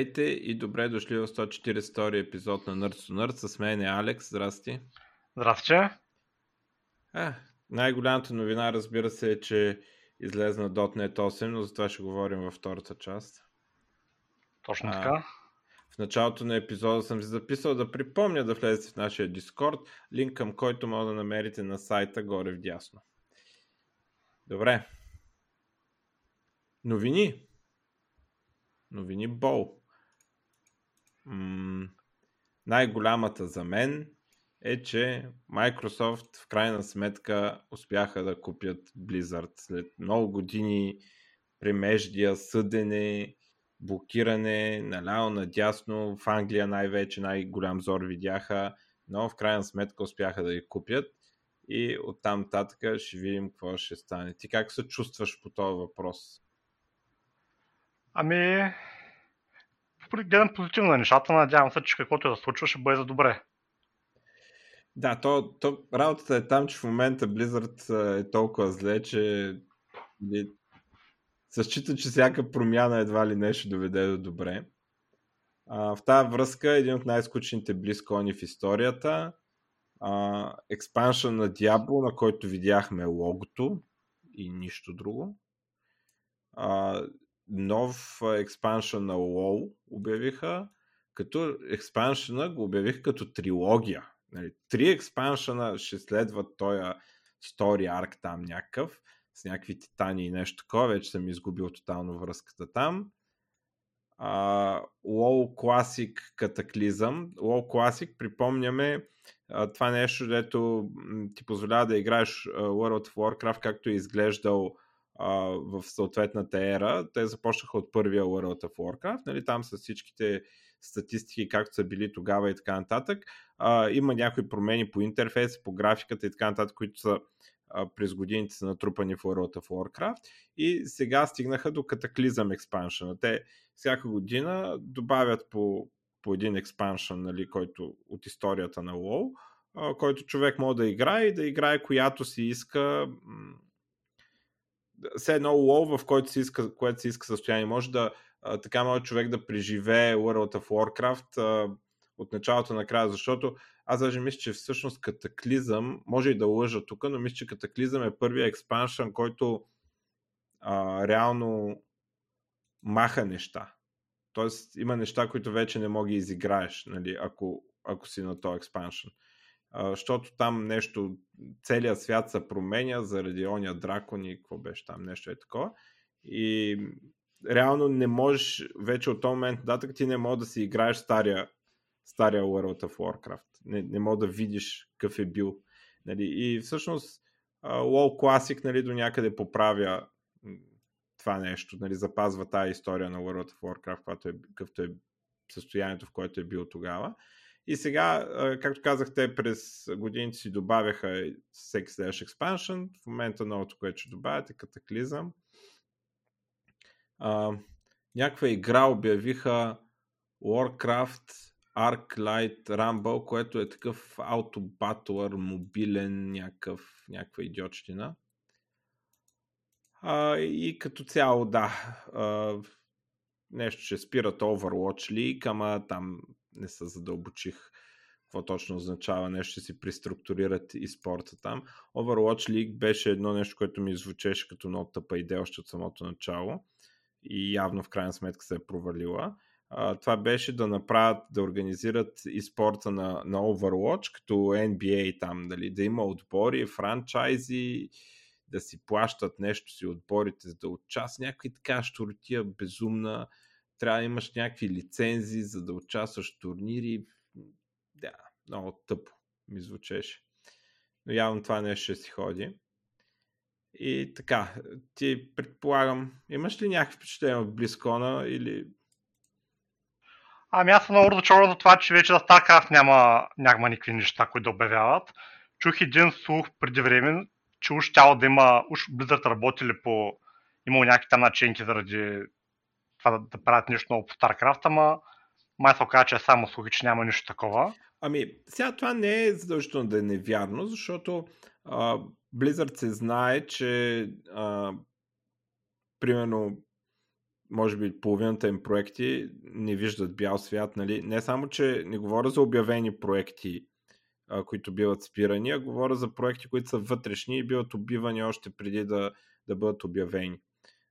Здравейте и добре дошли в 142 епизод на Nerds to Nerds. С мен е Алекс. Здрасти. Здрасти. А, най-голямата новина, разбира се, е, че излезна .NET 8, но за това ще говорим във втората част. Точно а, така. В началото на епизода съм си записал да припомня да влезете в нашия Discord, линк към който може да намерите на сайта горе в дясно. Добре. Новини. Новини Бол. М- най-голямата за мен е, че Microsoft в крайна сметка успяха да купят Blizzard след много години премеждия, съдене, блокиране, наляво надясно, в Англия най-вече най-голям зор видяха, но в крайна сметка успяха да ги купят и оттам нататък ще видим какво ще стане. Ти как се чувстваш по този въпрос? Ами, гледам позитивно на нещата, надявам се, че каквото е да случва ще бъде за добре. Да, то, то, работата е там, че в момента Blizzard е толкова зле, че се счита, че всяка промяна едва ли не ще доведе до добре. А, в тази връзка един от най-скучните близкони в историята експаншън на Diablo, на който видяхме логото и нищо друго. А, нов експаншън на WoW обявиха, като експаншъна го обявих като трилогия. Нали, три експаншъна ще следват този story арк там някакъв, с някакви титани и нещо такова, вече съм изгубил тотално връзката там. Uh, WoW Classic катаклизъм. WoW Classic, припомняме, uh, това нещо, дето ти позволява да играеш uh, World of Warcraft, както е изглеждал в съответната ера. Те започнаха от първия World of Warcraft, нали, там с всичките статистики, както са били тогава и така нататък. А, има някои промени по интерфейс, по графиката и така нататък, които са през годините са натрупани в World of Warcraft и сега стигнаха до катаклизъм експаншъна. Те всяка година добавят по, по един експаншън, нали, който от историята на WoW, който човек може да играе и да играе която си иска все едно лоу, в който си иска, което си иска състояние. Може да така може човек да преживее World of Warcraft а, от началото на края, защото аз даже мисля, че всъщност Катаклизъм, може и да лъжа тук, но мисля, че Катаклизъм е първия експаншън, който а, реално маха неща. Тоест има неща, които вече не мога да изиграеш, нали, ако, ако си на този експаншън защото там нещо, целият свят се променя заради ония дракон и какво беше там, нещо е такова. И реално не можеш, вече от този момент нататък ти не можеш да си играеш стария, стария World of Warcraft. Не, не можеш да видиш какъв е бил. Нали? И всъщност WoW Classic нали, до някъде поправя това нещо, нали, запазва тази история на World of Warcraft, е, какъвто е състоянието, в което е бил тогава. И сега, както казахте, през годините си добавяха всеки следващ експаншън. В момента новото, което ще добавят е катаклизъм. А, някаква игра обявиха Warcraft Arc Light Rumble, което е такъв аутобатлър, мобилен, някакъв, някаква идиотщина. А, и като цяло, да, а, нещо ще спират Overwatch League, ама там не се задълбочих какво точно означава нещо, ще си преструктурират и спорта там. Overwatch League беше едно нещо, което ми звучеше като много тъпа идея още от самото начало и явно в крайна сметка се е провалила. А, това беше да направят, да организират и спорта на, на Overwatch, като NBA там, дали, да има отбори, франчайзи, да си плащат нещо си отборите, за да участват, някакви така штуртия безумна трябва да имаш някакви лицензии, за да участваш в турнири. Да, много тъпо ми звучеше. Но явно това нещо ще си ходи. И така, ти предполагам, имаш ли някакви впечатления от Близкона или... Ами аз съм много разочарован за това, че вече за StarCraft няма, няма никакви неща, които да обявяват. Чух един слух преди време, че уж тяло да има, уж Blizzard работили по... Имало някакви там начинки заради това да, да правят нещо много по StarCraft, ама май се оказа, че е само слухи, че няма нищо такова. Ами, сега това не е задължително да е невярно, защото а, Blizzard се знае, че а, примерно може би половината им проекти не виждат бял свят. Нали? Не само, че не говоря за обявени проекти, а, които биват спирани, а говоря за проекти, които са вътрешни и биват убивани още преди да, да бъдат обявени.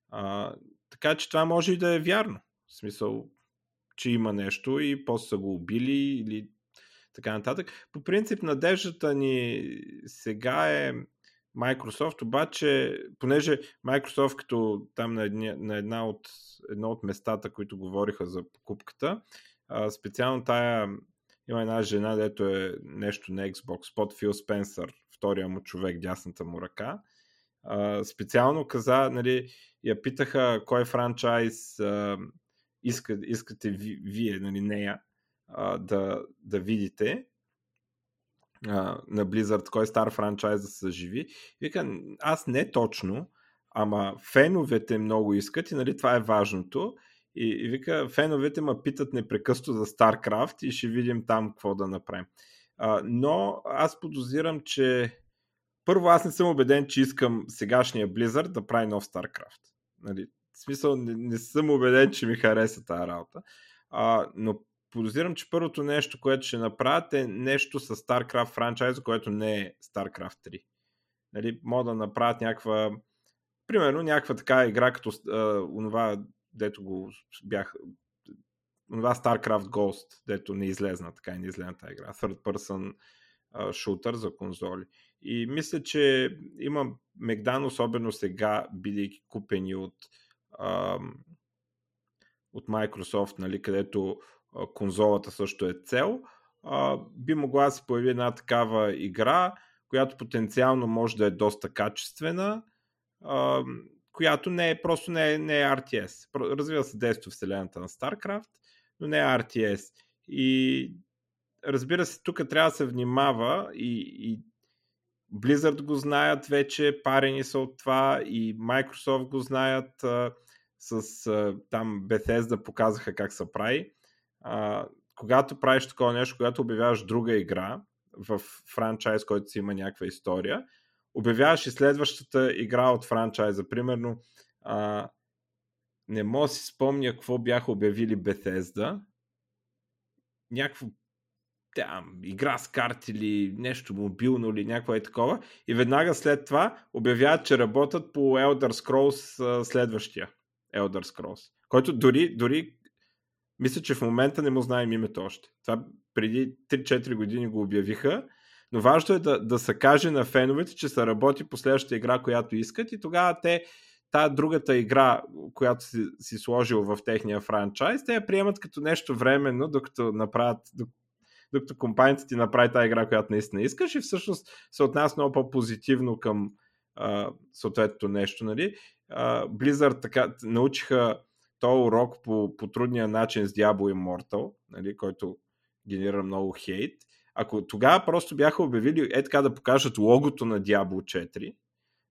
А, така че това може и да е вярно. В смисъл, че има нещо и после са го убили или така нататък. По принцип, надеждата ни сега е Microsoft, обаче, понеже Microsoft като там на, една, на една от, едно от местата, които говориха за покупката, специално тая има една жена, дето е нещо на Xbox, под Фил Спенсър, втория му човек, дясната му ръка. Специално каза, нали, я питаха кой франчайз иска, искате ви, вие, нали, нея, да, да видите на Blizzard, кой стар франчайз да се живи. Вика, аз не точно, ама феновете много искат и нали, това е важното. И, и вика, феновете ме питат непрекъсто за StarCraft и ще видим там какво да направим. А, но аз подозирам, че първо аз не съм убеден, че искам сегашния Blizzard да прави нов StarCraft. Нали, в смисъл, не, не съм убеден, че ми хареса тази работа. А, но подозирам, че първото нещо, което ще направят е нещо с StarCraft франчайз, което не е StarCraft 3. Нали, могат да направят някаква примерно някаква така игра, като а, онова, дето го бях онова StarCraft Ghost, дето не излезна, така и не излезна тази игра. Third person шутър за конзоли. И мисля, че има Мегдан, особено сега, бидейки купени от, а, от Microsoft, нали, където конзолата също е цел, а, би могла да се появи една такава игра, която потенциално може да е доста качествена, а, която не е, просто не е, не е RTS. Развива се действо вселената на StarCraft, но не е RTS. И разбира се, тук трябва да се внимава и, и Blizzard го знаят вече, парени са от това и Microsoft го знаят а, с а, там Bethesda показаха как се прави а, когато правиш такова нещо, когато обявяваш друга игра в франчайз, който си има някаква история, обявяваш и следващата игра от франчайза. Примерно, а, не мога да си спомня какво бяха обявили Bethesda. Някакво там, игра с карти или нещо мобилно или някакво е такова. И веднага след това обявяват, че работят по Elder Scrolls следващия. Elder Scrolls. Който дори, дори мисля, че в момента не му знаем името още. Това преди 3-4 години го обявиха, но важно е да, да се каже на феновете, че се работи по следващата игра, която искат и тогава те та другата игра, която си, си сложил в техния франчайз, те я приемат като нещо временно, докато направят, докато компанията ти направи тази игра, която наистина искаш и всъщност се отнася много по-позитивно към съответното нещо. Нали? Blizzard така научиха този урок по, по трудния начин с Diablo Immortal, нали, който генерира много хейт. Ако тогава просто бяха обявили е така да покажат логото на Diablo 4,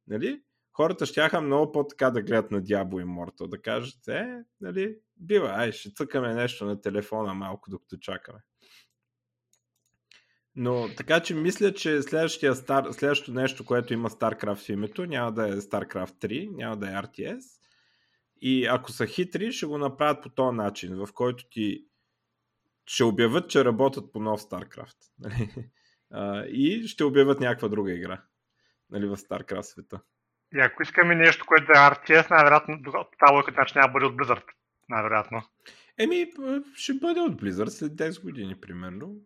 нали, хората ще много по-така да гледат на Diablo Immortal, да кажат, е, нали, бива, ай, ще цъкаме нещо на телефона малко, докато чакаме. Но така че мисля, че следващия стар, следващото нещо, което има StarCraft в името, няма да е StarCraft 3, няма да е RTS, и ако са хитри, ще го направят по този начин, в който ти ще обявят, че работят по нов StarCraft. Нали? и ще обявят някаква друга игра нали, в StarCraft света. И ако искаме нещо, което е RTS, най-вероятно това логика значи няма бъде от Blizzard. Най-вероятно. Еми, ще бъде от Blizzard след 10 години, примерно.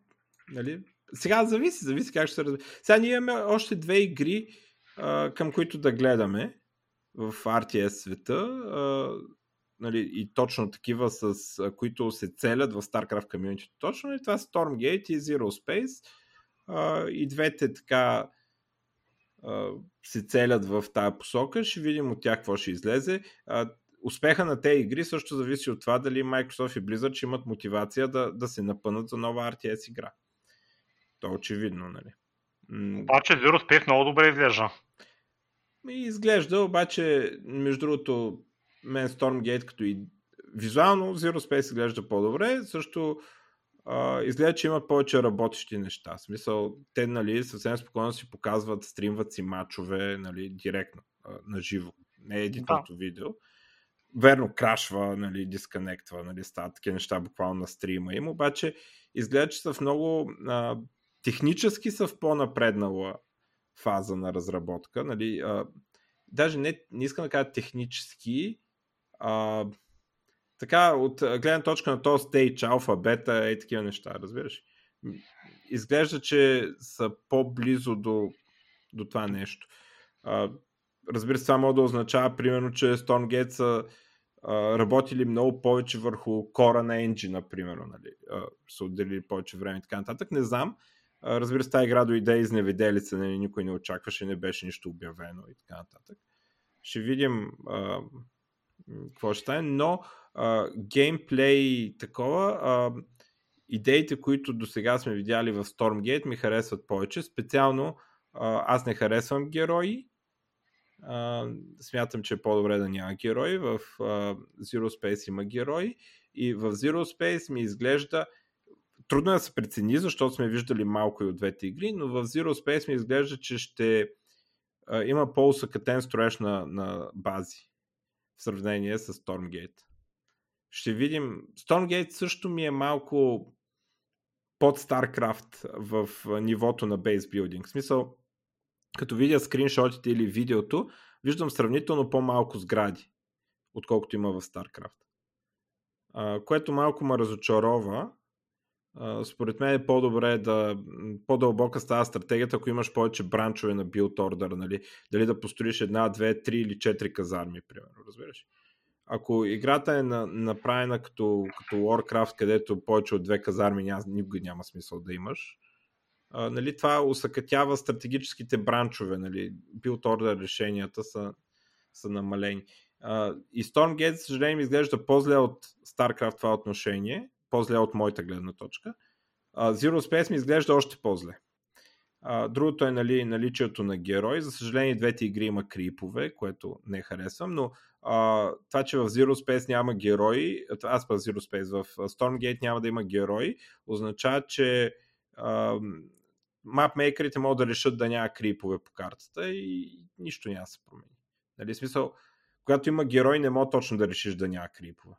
Нали? Сега зависи, зависи как ще се развие. Сега ние имаме още две игри, а, към които да гледаме в RTS света а, нали, и точно такива, с а, които се целят в StarCraft Community. Точно и това Stormgate и Zero Space. А, и двете така се целят в тази посока. Ще видим от тях какво ще излезе. А, успеха на тези игри също зависи от това дали Microsoft и Blizzard ще имат мотивация да, да се напънат за нова RTS игра. То е очевидно, нали? Обаче Zero Space много добре изглежда. Изглежда, обаче, между другото, мен Stormgate като и визуално Zero Space изглежда по-добре, също а, изглежда, че имат повече работещи неща. В смисъл, те нали, съвсем спокойно си показват, стримват си мачове нали, директно, а, на живо. Не е едитното да. видео. верно крашва, нали, дисконектва, нали, стават такива неща буквално на стрима им, обаче изглежда, че са в много а, технически са в по-напреднала фаза на разработка. Нали, а, даже не, не искам да кажа технически, а, така, от гледна точка на този стейдж, алфа, бета и такива неща, разбираш? Изглежда, че са по-близо до, до това нещо. А, разбира се, това може да означава, примерно, че Stormgate са а, работили много повече върху кора на енджина, примерно, нали? А, са отделили повече време и така нататък. Не знам. Разбира се, тази игра дойде изневиделица, нали? никой не очакваше, не беше нищо обявено и така нататък. Ще видим а, какво ще стане, но а, геймплей такова, а, идеите, които до сега сме видяли в Stormgate ми харесват повече. Специално а, аз не харесвам герои. А, смятам, че е по-добре да няма герои. В а, Zero Space има герои и в Zero Space ми изглежда трудно е да се прецени, защото сме виждали малко и от двете игри, но в Zero Space ми изглежда, че ще а, има по-усъкътен строеж на, на бази в сравнение с Stormgate. Ще видим. Stormgate също ми е малко под StarCraft в нивото на бейсбилдинг. В смисъл, като видя скриншотите или видеото, виждам сравнително по-малко сгради, отколкото има в StarCraft. което малко ме разочарова. Според мен е по-добре да по-дълбока става стратегията, ако имаш повече бранчове на build order, нали? дали да построиш една, две, три или четири казарми, примерно, разбираш? ако играта е на, направена като, като Warcraft, където повече от две казарми няма, никога няма смисъл да имаш, а, нали, това усъкътява стратегическите бранчове. Нали, build order решенията са, са намалени. А, и Stormgate, съжаление, изглежда по-зле от StarCraft това отношение, по-зле от моята гледна точка. А, Zero Space ми изглежда още по-зле. Другото е нали, наличието на герой. За съжаление, двете игри има крипове, което не харесвам, но а, това, че в Zero Space няма герои, аз па Zero Space, в Stormgate няма да има герои, означава, че мапмейкерите могат да решат да няма крипове по картата и нищо няма да се промени. Нали, смисъл, когато има герой, не мога точно да решиш да няма крипове.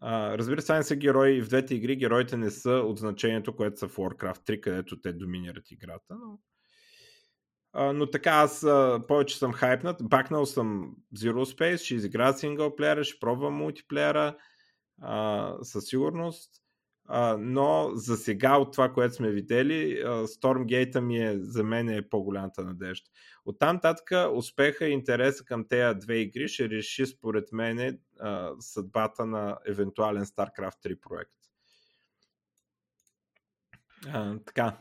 А, разбира се, са герои в двете игри, героите не са от значението, което са в Warcraft 3, където те доминират играта, но а, но така, аз а, повече съм хайпнат. Бакнал съм Zero Space, ще изигра синглплеера, ще пробвам мултиплеера а, със сигурност. А, но за сега от това, което сме видели, Stormgate ми е за мен е по-голямата надежда. От там татък успеха и интереса към тези две игри ще реши според мен съдбата на евентуален StarCraft 3 проект. А, така,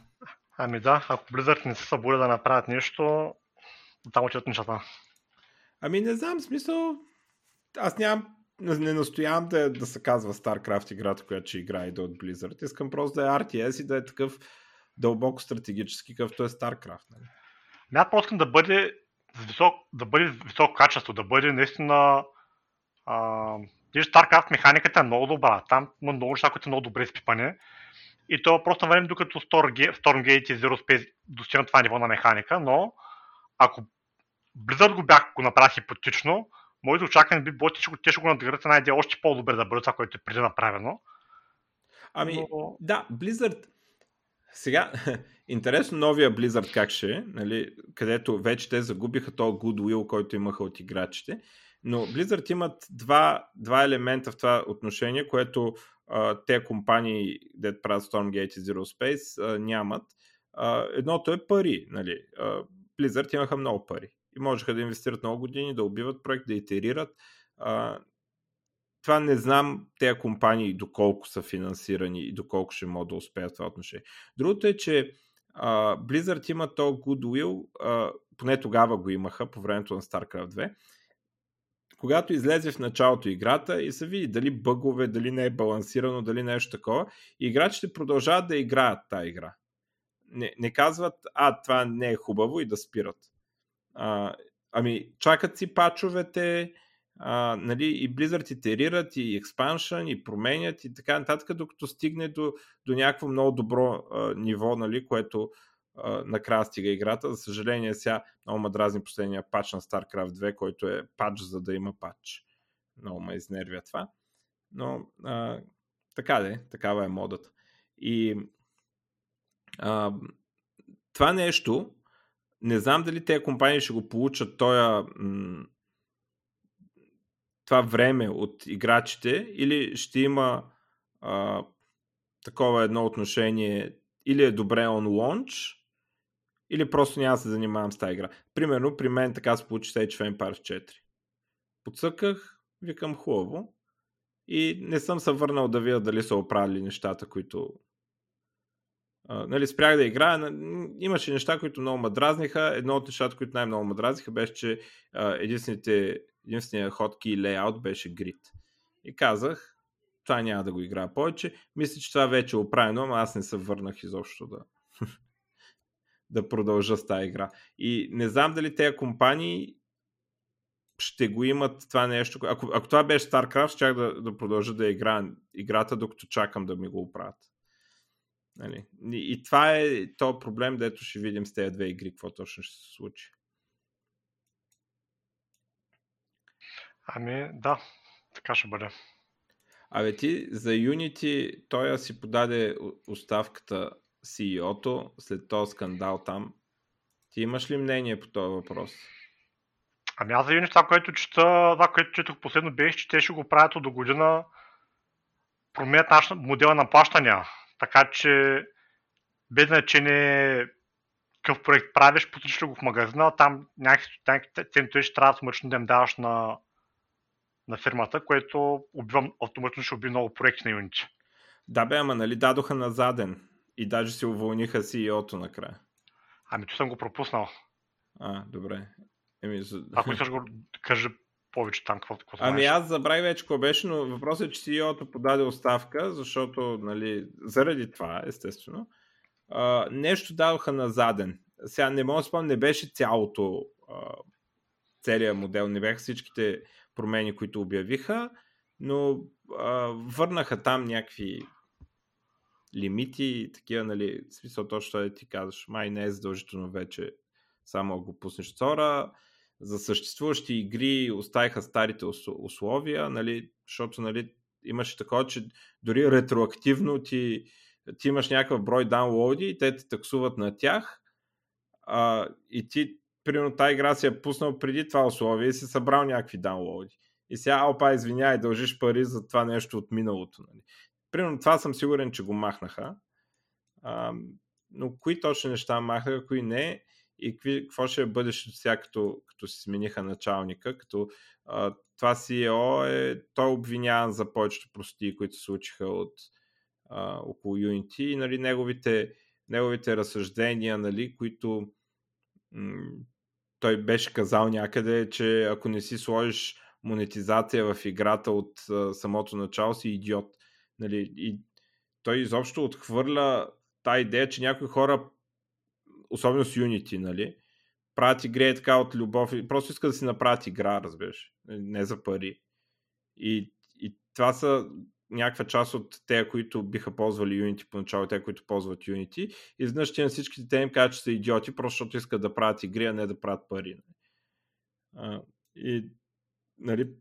Ами да, ако Blizzard не се събуди да направят нещо, там отиват нещата. Ами не знам, смисъл, аз нямам, не настоявам да, да се казва StarCraft играта, която ще играе да от Blizzard. Искам просто да е RTS и да е такъв дълбоко стратегически, какъвто е StarCraft. Нали? Не, аз просто да бъде висок, да бъде високо качество, да бъде наистина а, StarCraft механиката е много добра. Там има много неща, които са много добре изпипани. И то просто време, докато Stormgate и Zero Space достигнат това ниво на механика, но ако Blizzard го бях го направи хипотично, моето очакване би било, че те ще го надградят една идея още по-добре да бъде това, което е преди направено. Ами, но... да, Blizzard сега, интересно новия Blizzard как ще е, нали, където вече те загубиха този goodwill, който имаха от играчите. Но Blizzard имат два, два елемента в това отношение, което те компании, де правят Stormgate и Zero Space, а, нямат. А, едното е пари. Нали. А, Blizzard имаха много пари и можеха да инвестират много години, да убиват проект, да итерират. А, това не знам тези компании доколко са финансирани и доколко ще могат да успеят това отношение. Другото е, че а, Blizzard има то goodwill, а, поне тогава го имаха по времето на StarCraft 2, когато излезе в началото играта и се види дали бъгове, дали не е балансирано, дали нещо такова, играчите продължават да играят тази игра. Не, не казват, а, това не е хубаво и да спират. А, ами, чакат си пачовете, а, нали, и Blizzard итерират, и експаншън, и променят, и така нататък, докато стигне до, до някакво много добро а, ниво, нали, което накрая стига играта. За съжаление, сега много ма дразни последния пач на StarCraft 2, който е пач за да има пач. много ме изнервя това. Но а, така де, такава е модата. И а, това нещо, не знам дали тези компании ще го получат тоя, това време от играчите или ще има а, такова едно отношение или е добре он лонч, или просто няма да се занимавам с тази игра. Примерно при мен така се получи Age of Empires 4. Подсъках, викам хубаво и не съм се върнал да видя дали са оправили нещата, които Нали, спрях да играя. Имаше неща, които много ме дразниха. Едно от нещата, които най-много ме дразниха, беше, че единствения ходки и лейаут беше грид. И казах, това няма да го играя повече. Мисля, че това вече е оправено, но аз не се върнах изобщо да, да продължа с тази игра. И не знам дали тези компании ще го имат това нещо. Ако, ако това беше StarCraft, ще да, да продължа да игра играта, докато чакам да ми го оправят. Нали? И, и това е то проблем, дето ще видим с тези две игри, какво точно ще се случи. Ами, да, така ще бъде. Абе ти за Unity, той си подаде оставката CEO-то след този скандал там. Ти имаш ли мнение по този въпрос? Ами аз за Unity това, което чета, това, което четох последно беше, че те ще го правят от до година променят наш модела на плащания. Така че без значение какъв проект правиш, потичаш го в магазина, там някакви центове ще трябва смърчно да им даваш на, на фирмата, което убивам, автоматично ще уби много проекти на Unity. Да бе, ама нали дадоха на заден и даже си уволниха CEO-то накрая. Ами, че съм го пропуснал. А, добре. Еми, за... Ако искаш го кажи повече там, какво, какво Ами аз забравих вече какво беше, но въпросът е, че CEO-то подаде оставка, защото, нали, заради това, естествено, а, нещо дадоха на заден. Сега не мога да спомня, не беше цялото, а, целият модел, не бяха всичките промени, които обявиха, но а, върнаха там някакви лимити и такива, нали, смисъл точно да ти казваш, май не е задължително вече само ако пуснеш цора, за съществуващи игри оставиха старите условия, нали, защото нали, имаше такова, че дори ретроактивно ти, ти имаш някакъв брой даунлоди и те те таксуват на тях а, и ти, примерно, тази игра си е пуснал преди това условие и си събрал някакви даунлоди. И сега, опа, извиняй, дължиш пари за това нещо от миналото. Нали. Примерно това съм сигурен, че го махнаха. А, но кои точно неща махнаха, кои не и какви, какво ще е бъдещето сега, като, като си смениха началника, като а, това CEO е, той е обвиняван за повечето прости, които се случиха от а, около Unity и нали, неговите, неговите разсъждения, нали, които м- той беше казал някъде, че ако не си сложиш монетизация в играта от а, самото начало си идиот. Нали, и той изобщо отхвърля тази идея, че някои хора, особено с Unity, нали, правят игри така от любов просто искат да си направят игра, разбираш, не за пари. И, и това са някаква част от те, които биха ползвали Unity поначало, те, които ползват Unity. И изведнъж ти на всичките те им кажат, че са идиоти, просто защото искат да правят игри, а не да правят пари. А, и, нали,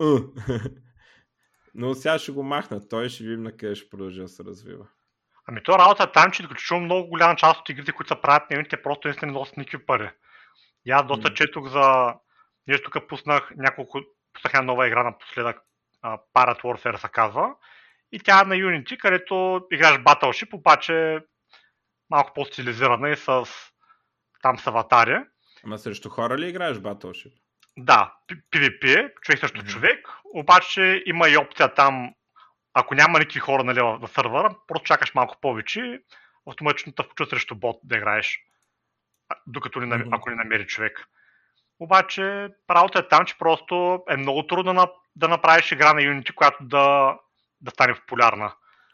Но сега ще го махнат. Той ще видим на къде ще продължи да се развива. Ами то работа е там, че докато много голяма част от игрите, които са правят на те просто не носят никакви пари. И аз доста mm. четох за... Нещо тук пуснах няколко... Пуснах една нова игра напоследък. Parrot Warfare се казва. И тя е на Unity, където играеш Battleship, обаче малко по-стилизирана и с там с аватари. Ама срещу хора ли играеш Battleship? Да, PvP, човек срещу mm-hmm. човек, обаче има и опция там, ако няма никакви хора нали, на сървъра, просто чакаш малко повече, автоматично те включва срещу бот да играеш, докато не, mm-hmm. ако не намери човек. Обаче правото е там, че просто е много трудно на, да направиш игра на Unity, която да, да стане популярна.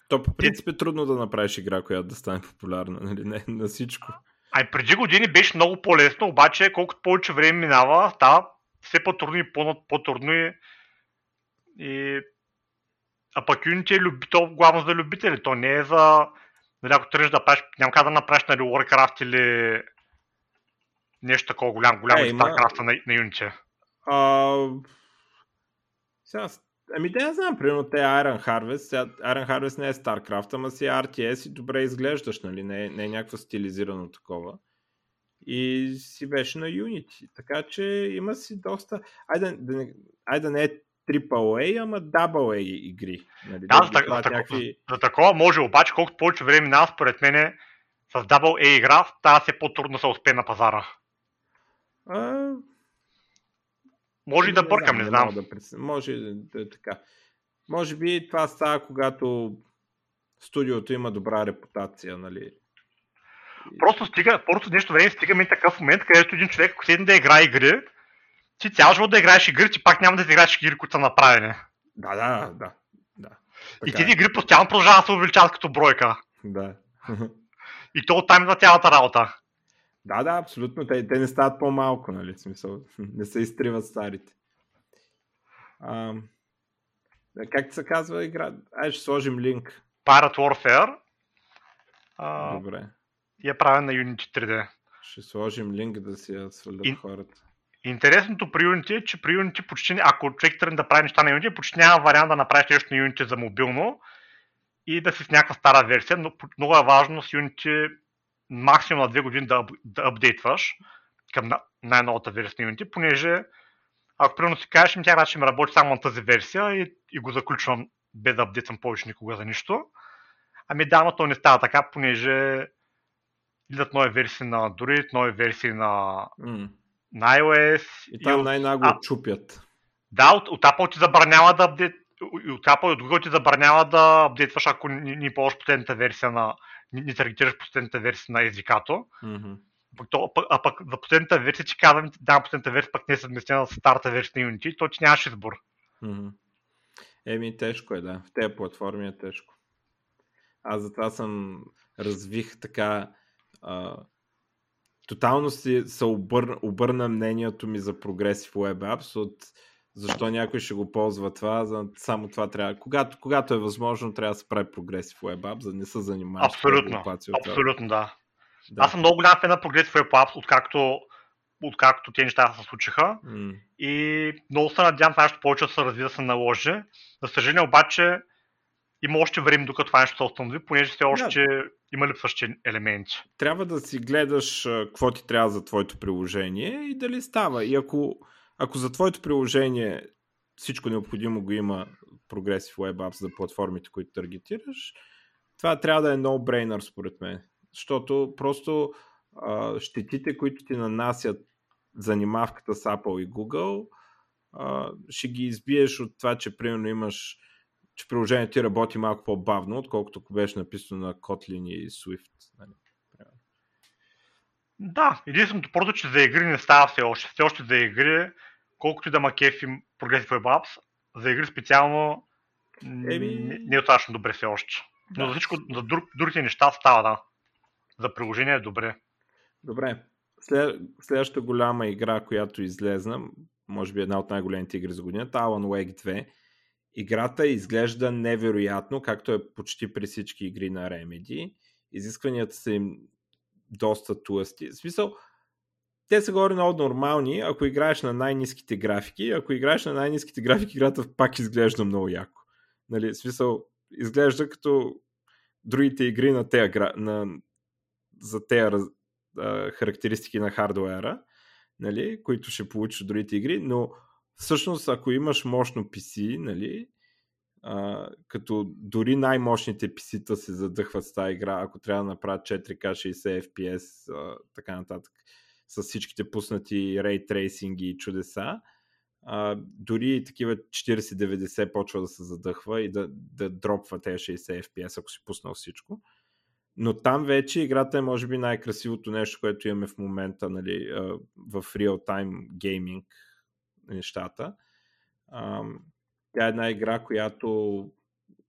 То по принцип е трудно да направиш игра, която да стане популярна, нали? Не, на всичко. Ай, преди години беше много по-лесно, обаче колкото повече време минава, става все по-трудно и по-трудно и, и... А пък Unity е любител, главно за любители. То не е за... Нали, ако тръгнеш да правиш, няма как да направиш нали, Warcraft или нещо такова голям, голям е, StarCraft на, на Unity. А, Сега, ами да я знам, примерно те Iron Harvest, сега, Iron Harvest не е StarCraft, ама си RTS и добре изглеждаш, нали, не не е някакво стилизирано такова. И си беше на Unity, така че има си доста... Айде да, не, айде да не е AAA, ама AA игри. Нали, да, за, за, за, някакви... за, за такова може, обаче колкото повече време минава, според мен с AA игра става се по-трудно да се успее на пазара. А... Може и да бъркам, не, не знам. Да пред... Може да е така. Може би това става, когато студиото има добра репутация, нали? Просто стига, просто нещо време стигаме и такъв момент, където един човек, ако седне да играе игри, ти цял живот да играеш игри, ти пак няма да играеш игри, които са направени. Да, да, да. да. и тези е. игри постоянно продължават да се увеличават като бройка. Да. и то оттам на цялата работа. Да, да, абсолютно. Те, те не стават по-малко, нали? В смисъл, не се изтриват старите. А, как се казва игра? Ай, ще сложим линк. Pirate Warfare. А, Добре. И е правен на Unity 3D. Ще сложим линк да си я свалят И... хората. Интересното при Unity е, че при Unity почти, ако човек тръгне да прави неща на Unity, почти няма вариант да направиш нещо на Unity за мобилно и да си с някаква стара версия, но много е важно с Unity максимум на две години да, да апдейтваш към най-новата версия на Unity, понеже ако примерно си кажеш, тя ще ми работи само на тази версия и, и го заключвам без да апдейтвам повече никога за нищо. Ами да, но то не става така, понеже идват нови версии на Android, нови версии на, mm. iOS. И там и най-нагло а, чупят. Да, от, от Apple ти забранява да апдейт, от Apple и от Google ти забранява да апдейтваш, ако ни, ни ползваш последната версия на, ни, ни таргетираш последната версия на езикато. Mm-hmm. То, а пък за последната версия ти казвам, да, последната версия пък не е съвместена с старата версия на Unity, то ти нямаш избор. Mm-hmm. Еми, тежко е, да. В тези платформи е тежко. Аз затова съм развих така а, тотално си се обърна, обърна мнението ми за в Web Apps от защо някой ще го ползва това, за само това трябва. Когато, когато е възможно, трябва да се прави в Web Apps, за да не се занимаваш Абсолютно, абсолютно, да. да. Аз съм много голям фен на в Web Apps, откакто, откакто тези неща се случиха. Mm. И много се надявам това нещо повече да се развива, да се наложи. За съжаление обаче, има още време докато това нещо се установи, понеже все още yeah. има липсващи елементи. Трябва да си гледаш какво ти трябва за твоето приложение и дали става. И ако, ако за твоето приложение всичко необходимо го има в Web Apps за платформите, които таргетираш, това трябва да е no-brainer според мен. Защото просто а, щетите, които ти нанасят занимавката с Apple и Google, а, ще ги избиеш от това, че примерно имаш че приложението ти работи малко по-бавно, отколкото ако беше написано на Kotlin и Swift. Нали? Да, единственото просто, че за игри не става все още. Все още за игри, колкото и да ма кефим Progressive Web Apps, за игри специално Еми... не, не е достатъчно добре все още. Но да. за всичко, за друг, другите неща става, да. За приложение е добре. Добре. След, следващата голяма игра, която излезна, може би една от най-големите игри за годината, Alan Wake 2, Играта изглежда невероятно, както е почти при всички игри на Remedy. Изискванията са им доста тлъсти. В смисъл, те са горе много нормални, ако играеш на най-низките графики. Ако играеш на най-низките графики, играта пак изглежда много яко. Нали, в смисъл, изглежда като другите игри на тея, на, за тези характеристики на хардуера, нали, които ще получиш другите игри, но всъщност, ако имаш мощно PC, нали, а, като дори най-мощните PC-та се задъхват с тази игра, ако трябва да направят 4K 60 FPS, а, така нататък, с всичките пуснати Ray Tracing и чудеса, а, дори такива 40-90 почва да се задъхва и да, да дропва тези 60 FPS, ако си пуснал всичко. Но там вече играта е може би най-красивото нещо, което имаме в момента нали, в real-time gaming нещата. А, тя е една игра, която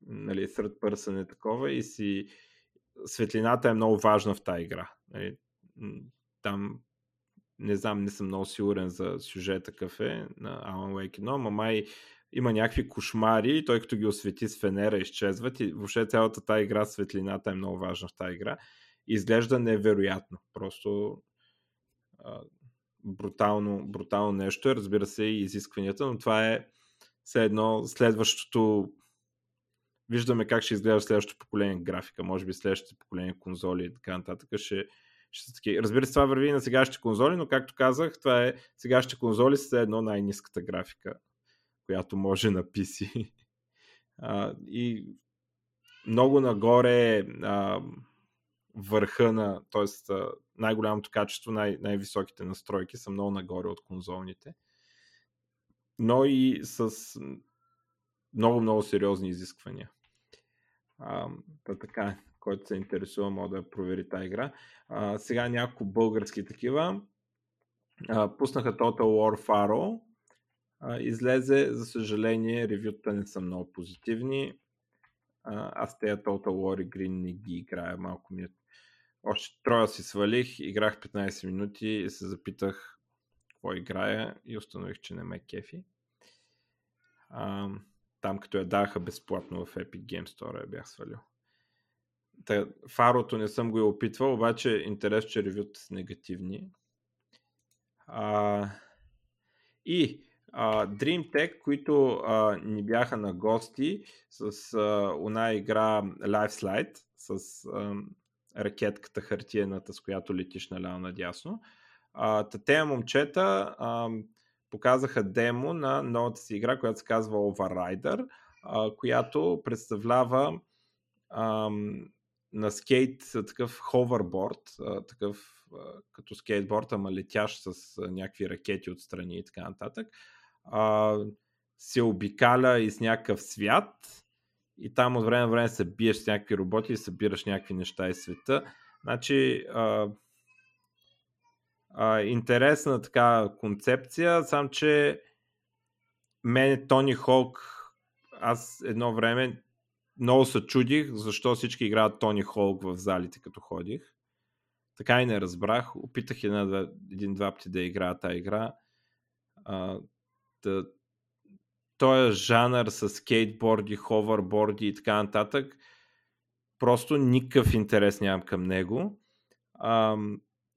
нали, сред пърсън е такова и си светлината е много важна в тази игра. Нали, там не знам, не съм много сигурен за сюжета какъв е на Alan Wake 1, но май има някакви кошмари и той като ги освети с фенера изчезват и въобще цялата тази игра, светлината е много важна в тази игра. Изглежда невероятно. Просто брутално, брутално нещо разбира се, и изискванията, но това е все едно следващото виждаме как ще изглежда следващото поколение графика, може би следващото поколение конзоли и така нататък ще, ще са. Разбира се, това върви и на сегашните конзоли, но както казах, това е сегашните конзоли с едно най-низката графика, която може на PC. А, и много нагоре а, върха на, т.е. най-голямото качество, най- най-високите настройки са много нагоре от конзолните. Но и с много-много сериозни изисквания. А, да, така, който се интересува, може да провери тази игра. А, сега няколко български такива. А, пуснаха Total War Faro. А, излезе, за съжаление, ревюта не са много позитивни. А, аз тези Total War игри не ги играя, малко ми е... Още троя си свалих, играх 15 минути и се запитах какво играя и установих, че не ме кефи. А, там като я даха безплатно в Epic Game Store я бях свалил. Та, фарото не съм го и опитвал, обаче интерес, че ревюта са негативни. А, и а, DreamTech, които а, ни бяха на гости с а, една игра Live Slide, с а, ракетката хартиената, с която летиш наляво надясно. А, те момчета а, показаха демо на новата си игра, която се казва Overrider, а, която представлява ам, на скейт такъв ховерборд, а, такъв а, като скейтборд, ама летящ с а, някакви ракети отстрани и така нататък. А, се обикаля из някакъв свят и там от време на време се биеш с някакви роботи и събираш някакви неща из света. Значи, а, а, интересна така концепция, сам че мен Тони Холк, аз едно време много се чудих защо всички играят Тони Холк в залите като ходих. Така и не разбрах. Опитах един-два пъти да играя тази игра. А, да, той е жанър с скейтборди, ховерборди и така нататък. Просто никакъв интерес нямам към него. А,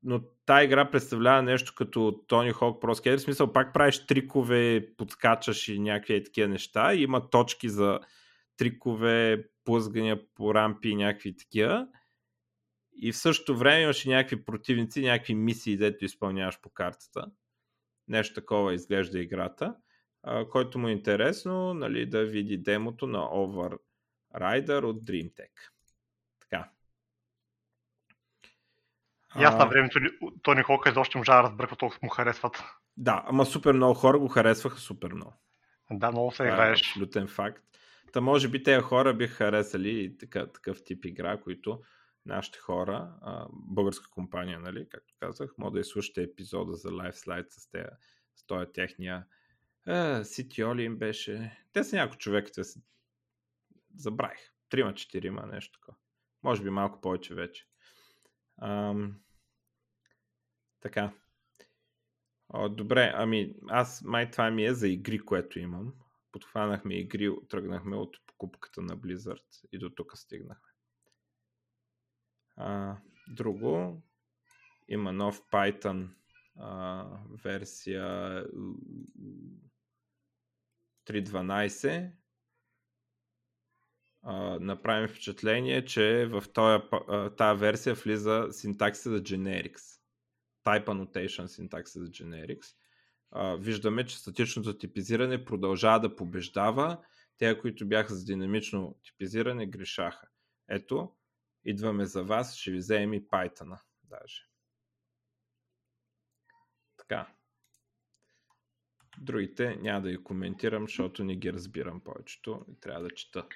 но тази игра представлява нещо като Тони Хок Pro Skater. В смисъл, пак правиш трикове, подскачаш и някакви такива неща. Има точки за трикове, плъзгания по рампи и някакви такива. И в същото време имаш и някакви противници, някакви мисии, дето изпълняваш по картата. Нещо такова изглежда играта. А, който му е интересно, нали, да види демото на Overrider от DreamTech. Така. И аз на времето Тони Хока изобщо можа да разбера толкова му харесват. Да, ама супер много хора го харесваха супер много. Да, много се играеш. Е абсолютен факт. Та може би тези хора биха харесали такъв, такъв тип игра, които нашите хора, а, българска компания, нали, както казах, може да изслушате епизода за Slide с, те, с този техния Ситиоли им беше. Те са няколко човека, те са... забравих. Трима, четирима, нещо такова. Може би малко повече вече. Ам... Така. О, добре, ами аз май това ми е за игри, което имам. Подхванахме игри, тръгнахме от покупката на Blizzard и до тук стигнахме. А, друго, има нов Python а, версия 3.12. А, направим впечатление, че в тази версия влиза синтаксиса за generics. Type annotation синтаксиса за generics. А, виждаме, че статичното типизиране продължава да побеждава. Те, които бяха за динамично типизиране, грешаха. Ето, идваме за вас, ще ви вземем и Python. Даже. Така. Другите няма да ги коментирам, защото не ги разбирам повечето и трябва да чета.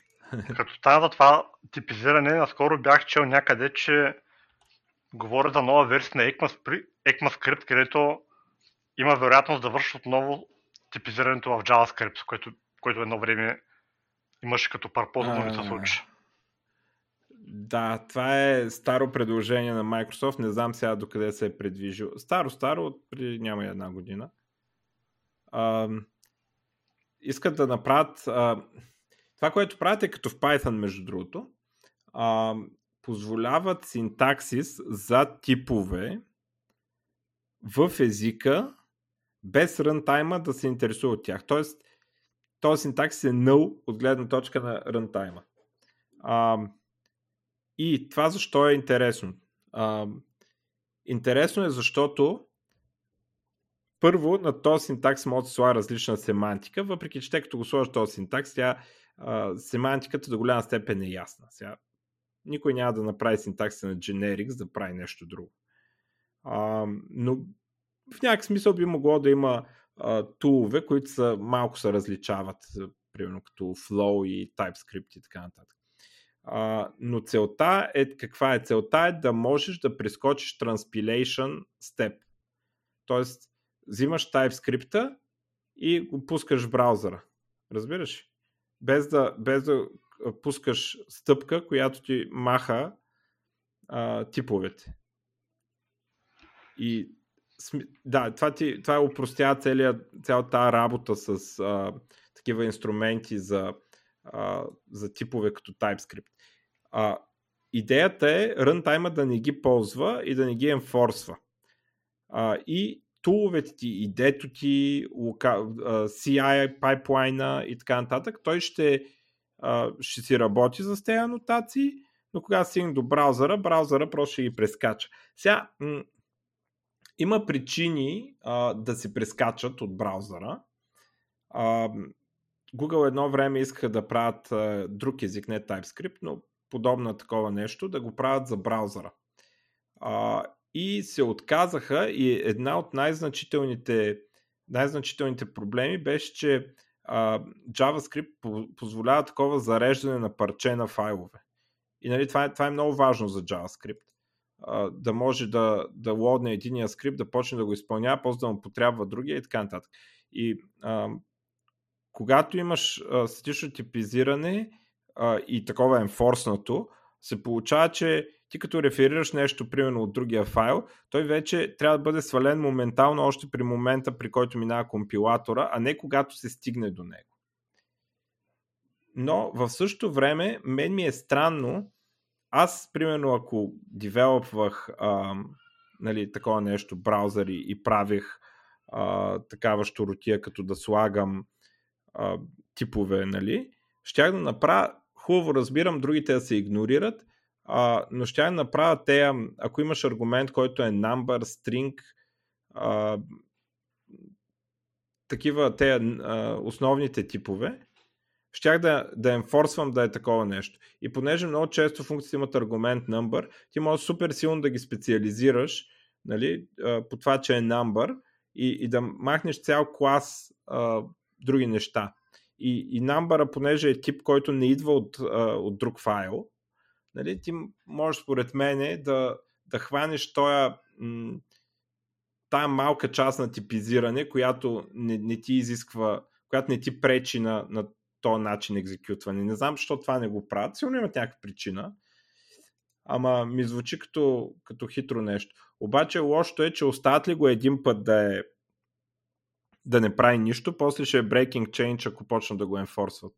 Като става за това типизиране, наскоро бях чел някъде, че говоря за нова версия на ECMAScript, където има вероятност да върши отново типизирането в JavaScript, което, което едно време имаше като парпоза, но не се случи. Да, това е старо предложение на Microsoft. Не знам сега докъде се е предвижил. Старо, старо, от преди няма една година. А, искат да направят... А, това, което правят е като в Python, между другото. А, позволяват синтаксис за типове в езика без рънтайма да се интересува от тях. Тоест, този синтакс е null от гледна точка на runtime. И това защо е интересно? А, интересно е защото първо на този синтакс може да се слага различна семантика, въпреки че те като го сложиш този синтакс, тя а, семантиката до голяма степен е ясна. Сега, никой няма да направи синтакса на Generics да прави нещо друго. А, но в някакъв смисъл би могло да има тулове, които са, малко се различават, примерно като Flow и TypeScript и така нататък. А, но целта е, каква е? Целта е да можеш да прескочиш transpilation step. Тоест, взимаш TypeScript и го пускаш в браузъра. Разбираш? Без да, без да пускаш стъпка, която ти маха а, типовете. И да, това, ти, това е упростява цялата работа с а, такива инструменти за, а, за типове като TypeScript. А, идеята е runtime да не ги ползва и да не ги енфорсва. А, и туловете ти, идето ти, CI, пайплайна и така нататък, той ще, а, ще си работи с тези анотации, но когато стигне до браузъра, браузъра просто ще ги прескача. Сега, м- има причини а, да се прескачат от браузъра. А, Google едно време искаха да правят друг език, не TypeScript, но подобно такова нещо, да го правят за браузъра. И се отказаха и една от най-значителните, най-значителните проблеми беше, че JavaScript позволява такова зареждане на парче на файлове. И нали, това, е, това е много важно за JavaScript да може да, да лодне единия скрипт, да почне да го изпълнява, после да му потрябва другия и така нататък. И а, когато имаш статично типизиране а, и такова енфорснато, се получава, че ти като реферираш нещо, примерно от другия файл, той вече трябва да бъде свален моментално още при момента, при който минава компилатора, а не когато се стигне до него. Но в същото време, мен ми е странно, аз, примерно, ако девелопвах а, нали, такова нещо, браузъри и правих а, такава щуротия, като да слагам а, типове, нали, щях да направя, хубаво разбирам другите да се игнорират, а, но щях да направя те, ако имаш аргумент, който е number, string, а, такива те а, основните типове, щях да, да енфорсвам да е такова нещо. И понеже много често функциите имат аргумент number, ти можеш супер силно да ги специализираш нали, по това, че е number и, и да махнеш цял клас а, други неща. И, и number, понеже е тип, който не идва от, от друг файл, нали, ти можеш според мен да, да хванеш този тая малка част на типизиране, която не, не ти изисква, която не ти пречи на, на този начин екзекютване. Не знам защо това не го правят. Сигурно имат някаква причина. Ама ми звучи като, като хитро нещо. Обаче лошото е, че остават ли го един път да е да не прави нищо, после ще е breaking change, ако почнат да го енфорсват.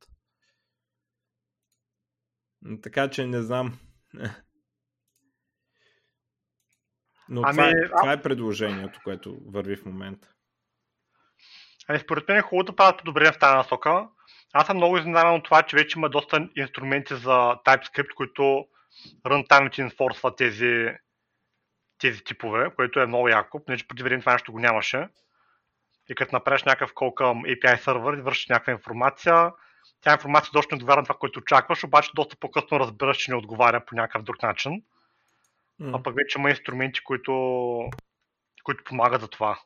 Така че не знам. Но ами, това, е, това е предложението, което върви в момента. Ами, според мен е хубаво да правят подобрение в тази насока, аз съм много изненадан от това, че вече има доста инструменти за TypeScript, които runtime инфорсват тези, тези типове, което е много яко, понеже преди време това нещо го нямаше. И като направиш някакъв кол към API сервер и вършиш някаква информация, тя информация доста не отговаря на това, което очакваш, обаче доста по-късно разбираш, че не отговаря по някакъв друг начин. Mm. А пък вече има инструменти, които, които помагат за това.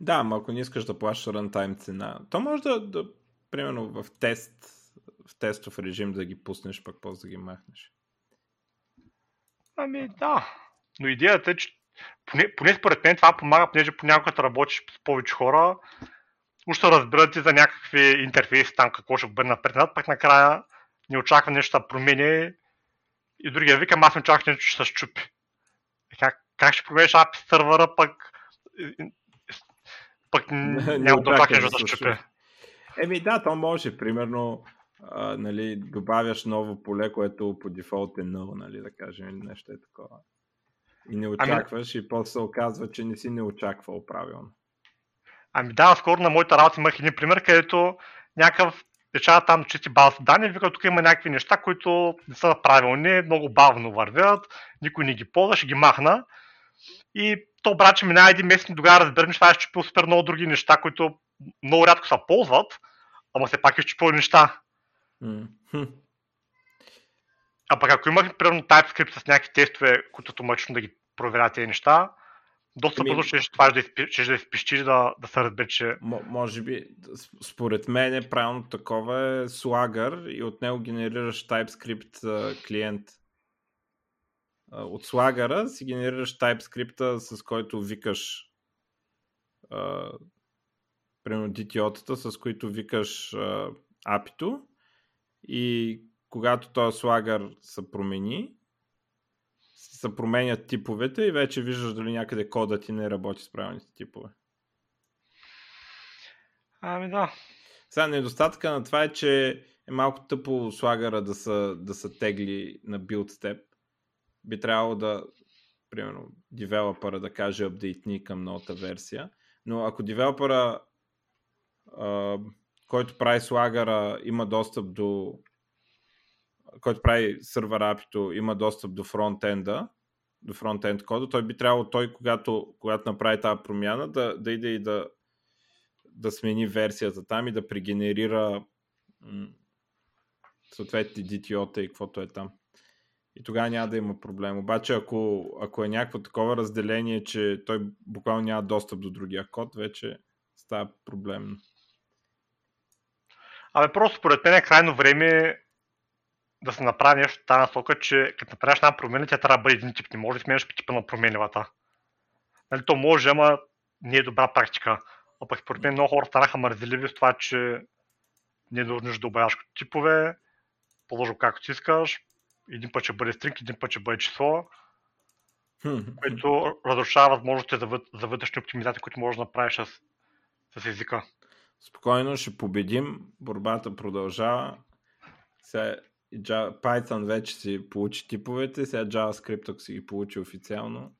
Да, ама ако не искаш да плащаш runtime цена, то може да, да примерно в тест, в тестов режим да ги пуснеш, пък после да ги махнеш. Ами да. Но идеята е, че поне, поне според мен това помага, понеже понякога работиш с повече хора, уж се разбират и за някакви интерфейси там какво ще бъде напред, пък накрая не очаква нещо да промени и другия вика, аз не очаквам нещо, че се щупи. Как, как ще промениш API сервера, пък пък няма да очакваш нещо да се щупи. Еми да, то може. Примерно, а, нали, добавяш ново поле, което по дефолт е null, нали, да кажем, или нещо е такова. И не ами- очакваш ами... и после се оказва, че не си не очаквал правилно. Ами да, скоро на моята работа имах един пример, където някакъв решава там чисти база данни, вика тук има някакви неща, които не са правилни, много бавно вървят, никой не ги ползва, ще ги махна. И то обаче минава един месец и тогава разберем, че това е щупил супер много други неща, които много рядко се ползват, ама все пак е щупил неща. Mm-hmm. А пък ако имах, примерно, TypeScript с някакви тестове, които автоматично да ги проверят тези неща, доста бързо ще, ще, да, ще да изпищиш да, да се разбере, че... М- може би, според мен е правилно такова е Swagger и от него генерираш TypeScript клиент. От Swagger си генерираш TypeScript, с който викаш примерно DTO-тата, с които викаш апито и когато този слагър се промени, се променят типовете и вече виждаш дали някъде кода ти не работи с правилните типове. Ами да. Сега недостатъка на това е, че е малко тъпо слагара да са, да са тегли на build step. Би трябвало да, примерно, девелопера да каже апдейтни към новата версия. Но ако девелопера, който прави слагара, има достъп до който прави сервер апито, има достъп до фронтенда, до фронтенд кода, той би трябвало той, когато, когато направи тази промяна, да, да иде и да, да смени версията там и да прегенерира м- съответните DTO-та и каквото е там. И тогава няма да има проблем. Обаче, ако, ако е някакво такова разделение, че той буквално няма достъп до другия код, вече става проблемно. Абе, просто според мен е крайно време да се направи нещо в тази насока, че като направиш една промена, тя трябва да бъде един тип. Не може да сменяш типа на променливата. Нали, то може, ама не е добра практика. А пък според мен много хора станаха мързеливи с това, че не е нужно да обявяваш типове, положи както си искаш, един път ще бъде стринг, един път ще бъде число, което разрушава възможностите за, за вътрешни оптимизации, които можеш да направиш с, с езика. Спокойно ще победим, борбата продължава. Сега Python вече си получи типовете, сега JavaScript, ако си ги получи официално.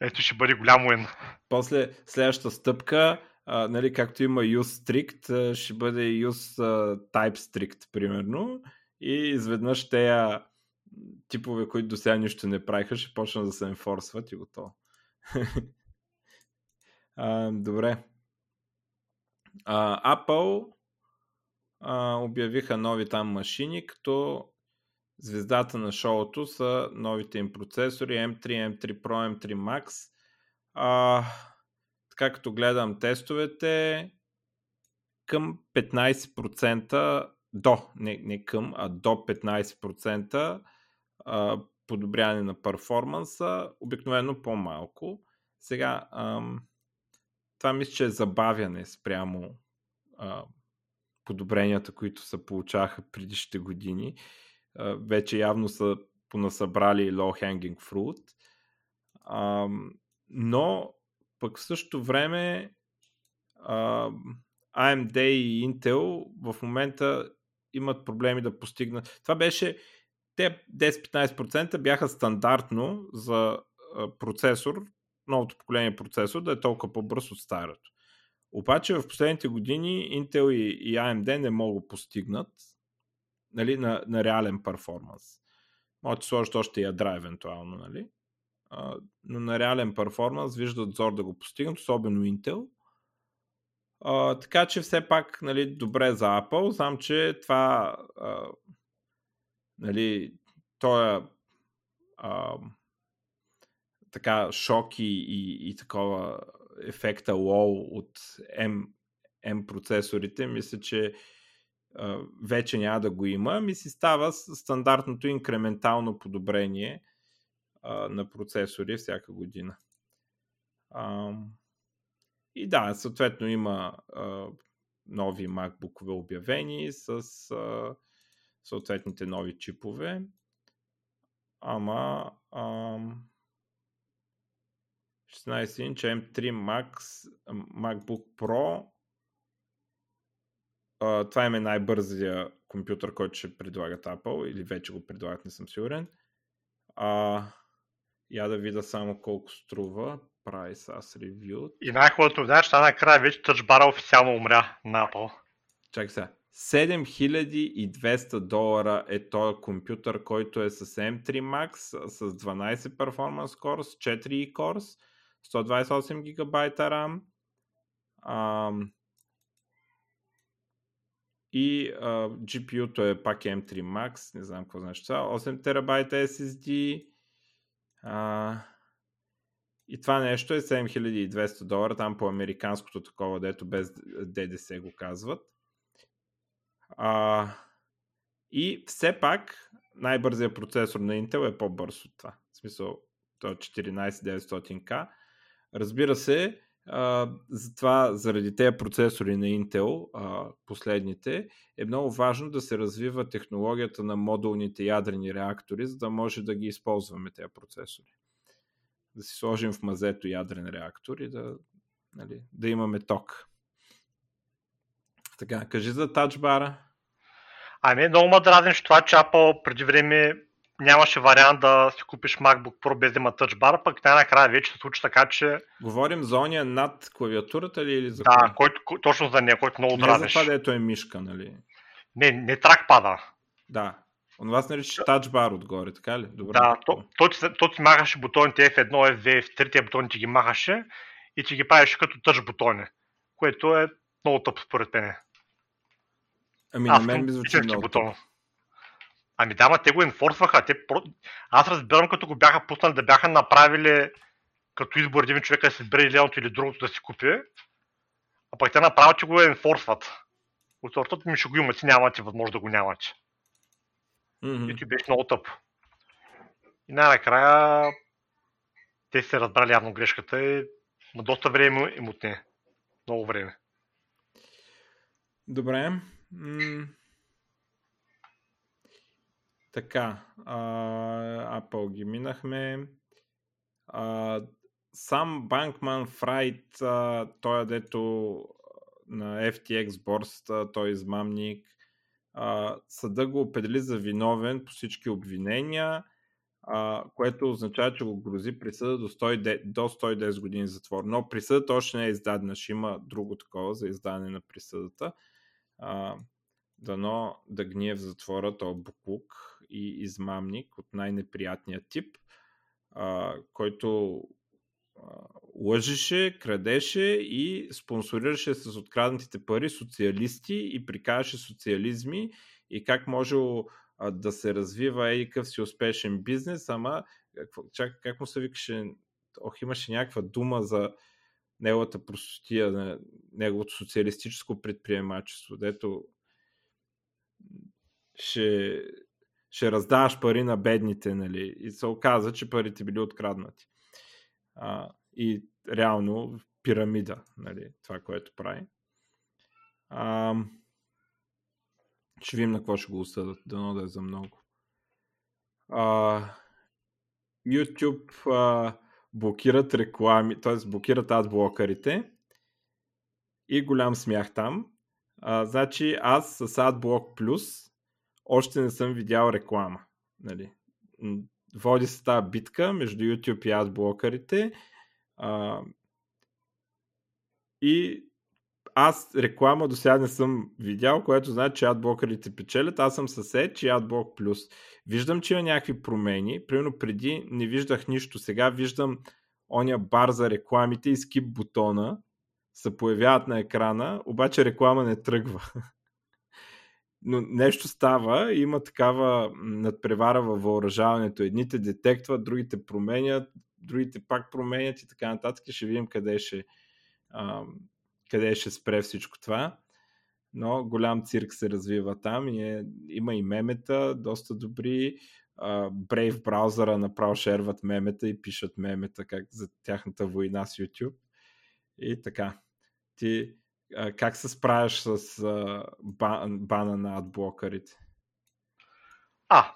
Ето ще бъде голям уен. После следващата стъпка, а, нали, както има use strict, ще бъде use type strict, примерно. И изведнъж тези типове, които до сега нищо не правиха, ще почнат да се енфорсват и готово. а, добре. А, Apple а, обявиха нови там машини, като звездата на шоуто са новите им процесори M3, M3 Pro, M3 Max. А, така като гледам тестовете, към 15% до, не, не към, а до 15% а, подобряване на перформанса, обикновено по-малко. Сега, ам, това мисля, че е забавяне спрямо а, подобренията, които се получаваха предишните години. Вече явно са понасъбрали low hanging fruit. Но пък в същото време AMD и Intel в момента имат проблеми да постигнат. Това беше те 10-15% бяха стандартно за процесор, новото поколение процесор да е толкова по-бърз от старото. Обаче в последните години Intel и, и AMD не могат да постигнат нали, на, на реален перформанс. Може да сложат още ядра евентуално, нали? А, но на реален перформанс виждат зор да го постигнат, особено Intel. А, така че все пак нали, добре за Apple. Знам, че това а, нали, той е а, така шок и, и, такова ефекта лоу от M, M процесорите, мисля, че а, вече няма да го има. Ми си става стандартното инкрементално подобрение а, на процесори всяка година. А, и да, съответно има а, нови MacBook обявени с а, съответните нови чипове. Ама а, 16 инч M3 Max MacBook Pro. Uh, това е най-бързия компютър, който ще предлагат Apple или вече го предлагат, не съм сигурен. Uh, я да видя само колко струва. price as reviewed. И най-хубавото знаеш, че накрая вече тъчбара официално умря на Apple. Чакай сега. 7200 долара е този компютър, който е с M3 Max, с 12 Performance Cores, 4 Cores, 128 GB RAM ам, и а, GPU-то е пак M3 Max, не знам какво значи това, 8 TB SSD а, и това нещо е 7200 долара, там по американското такова, дето без ДДС го казват. А, и все пак най-бързият процесор на Intel е по-бърз от това. В смисъл, то е 14900K. Разбира се, а, затова заради тези процесори на Intel, а, последните, е много важно да се развива технологията на модулните ядрени реактори, за да може да ги използваме тези процесори. Да си сложим в мазето ядрен реактор и да, нали, да имаме ток. Така, кажи за тачбара. Ами, много ме дразниш това, че Apple преди време нямаше вариант да си купиш MacBook Pro без да има Touch Bar, пък най-накрая вече се случи така, че... Говорим за ония над клавиатурата ли или за Да, който, точно за нея, който много Не дразниш. за това, дето е мишка, нали? Не, не тракпада. Да. Онова се нарича Bar отгоре, така ли? Добре. Да, то, то, ти, то ти махаше бутоните F1, F2, F3, тия бутони ти ги махаше и ти ги правеше като тъж бутони, което е много тъпо според мен. Ами на мен ми звучи много бутон. тъпо. Ами да, ма те го инфорсваха. Те про... Аз разбирам, като го бяха пуснали да бяха направили като избор един човек да си избере или едното или другото да си купи. А пък те направо, че го инфорсват. От сорта ми ще го имате, нямате възможност да го нямате. Мгм. И ти беше много тъп. И най-накрая те се разбрали явно грешката и ма доста време им отне. Много време. Добре. М- Така. А, Apple ги минахме. А, сам Банкман Фрайт, той е дето на FTX борсата, той е измамник. А, съда го определи за виновен по всички обвинения, а, което означава, че го грози присъда до 110, до 110 години затвор. Но присъдата още не е издадена, ще има друго такова за издаване на присъдата. А, дано да гние в затвора то буклук и измамник от най-неприятния тип, а, който а, лъжеше, крадеше и спонсорираше с откраднатите пари социалисти и прикажеше социализми и как може да се развива едикъв си успешен бизнес, ама чак, как му се викаше, ох, имаше някаква дума за неговата простотия, неговото социалистическо предприемачество, дето ще, ще раздаваш пари на бедните, нали? И се оказа, че парите били откраднати. А, и реално пирамида, нали? Това, което прави. А, ще видим на какво ще го осъдат. Дано да е за много. А, YouTube а, блокират реклами, т.е. блокират адблокърите и голям смях там. А, значи аз с AdBlock Plus още не съм видял реклама. Нали. Води се тази битка между YouTube и адблокърите. А, и аз реклама до сега не съм видял, което значи, че адблокърите печелят. Аз съм с Edge и AdBlock Plus. Виждам, че има някакви промени. Примерно преди не виждах нищо. Сега виждам оня бар за рекламите и скип бутона се появяват на екрана, обаче реклама не тръгва. Но нещо става, има такава надпревара във въоръжаването. Едните детектват, другите променят, другите пак променят и така нататък. Ще видим къде ще, а, къде ще спре всичко това. Но голям цирк се развива там и е, има и мемета, доста добри. А, Brave браузъра направо шерват мемета и пишат мемета как за тяхната война с YouTube. И така. Ти а, как се справяш с а, бан, бана на адблокърите? А,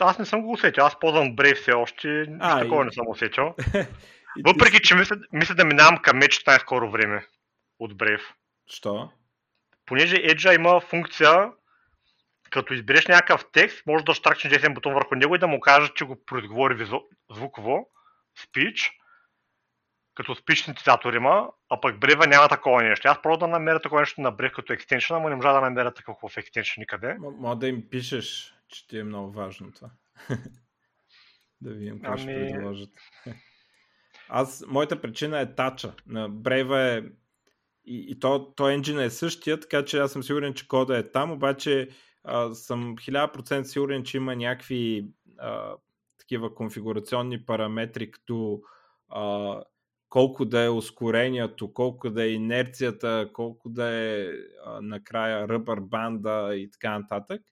аз не съм го усетил. Аз ползвам Brave все още. А, такова и- не съм усетил. Въпреки, че мисля, мисля да минавам към Edge най-скоро време от Brave. Що? Понеже Edge има функция, като избереш някакъв текст, може да штракнеш десен бутон върху него и да му кажеш, че го произговори визу... звуково, speech. Като спич синтезатор има, а пък Брива няма такова нещо. Аз пробвам да намеря такова нещо на Брив като екстеншън, ама не можа да намеря такъв в екстеншън никъде. Мога да им пишеш, че ти е много важно това. да видим какво ами... ще предложат. Аз, моята причина е тача. На Brave е и, и то, то енджина е същия, така че аз съм сигурен, че кода е там, обаче а, съм 1000% сигурен, че има някакви а, такива конфигурационни параметри, като а, колко да е ускорението, колко да е инерцията, колко да е а, накрая ръбър банда и така нататък.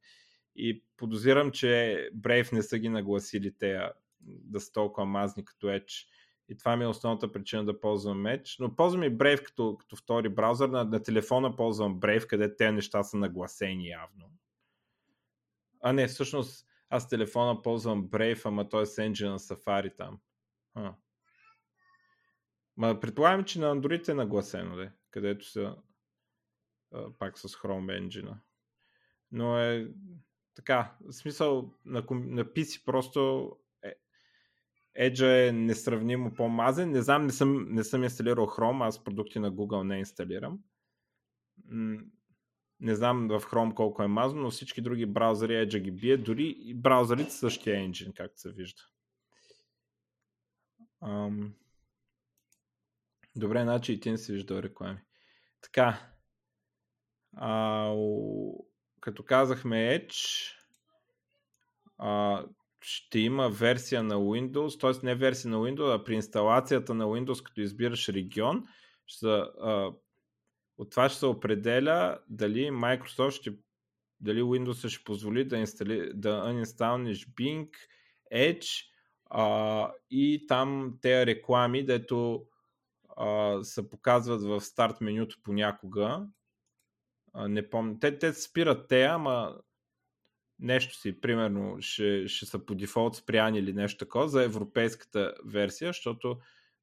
И подозирам, че Brave не са ги нагласили те да са толкова мазни като Edge. И това ми е основната причина да ползвам Edge. Но ползвам и Brave като, като втори браузър. На, на телефона ползвам Brave, къде те неща са нагласени явно. А не, всъщност аз телефона ползвам Brave, ама той е с engine на Safari там. А. Ма предполагам, че на Android е нагласено, де, където са а, пак с Chrome engine. Но е така, в смисъл на, на PC просто е, Edge е несравнимо по-мазен. Не знам, не съм, не съм инсталирал Chrome, аз продукти на Google не инсталирам. Не знам в Chrome колко е мазно, но всички други браузъри Edge ги бие, дори и браузърите същия енджин, както се вижда. Ам... Добре, значи и ти не си виждал реклами. Така. А, като казахме Edge, а, ще има версия на Windows, т.е. не версия на Windows, а при инсталацията на Windows, като избираш регион, ще, а, от това ще се определя дали Microsoft ще дали Windows ще позволи да, инстали, да uninstallнеш Bing, Edge а, и там тези реклами, дето а, се показват в старт менюто понякога. А, не помня. Те, те спират те, ама нещо си, примерно, ще, ще са по дефолт спряни или нещо такова за европейската версия, защото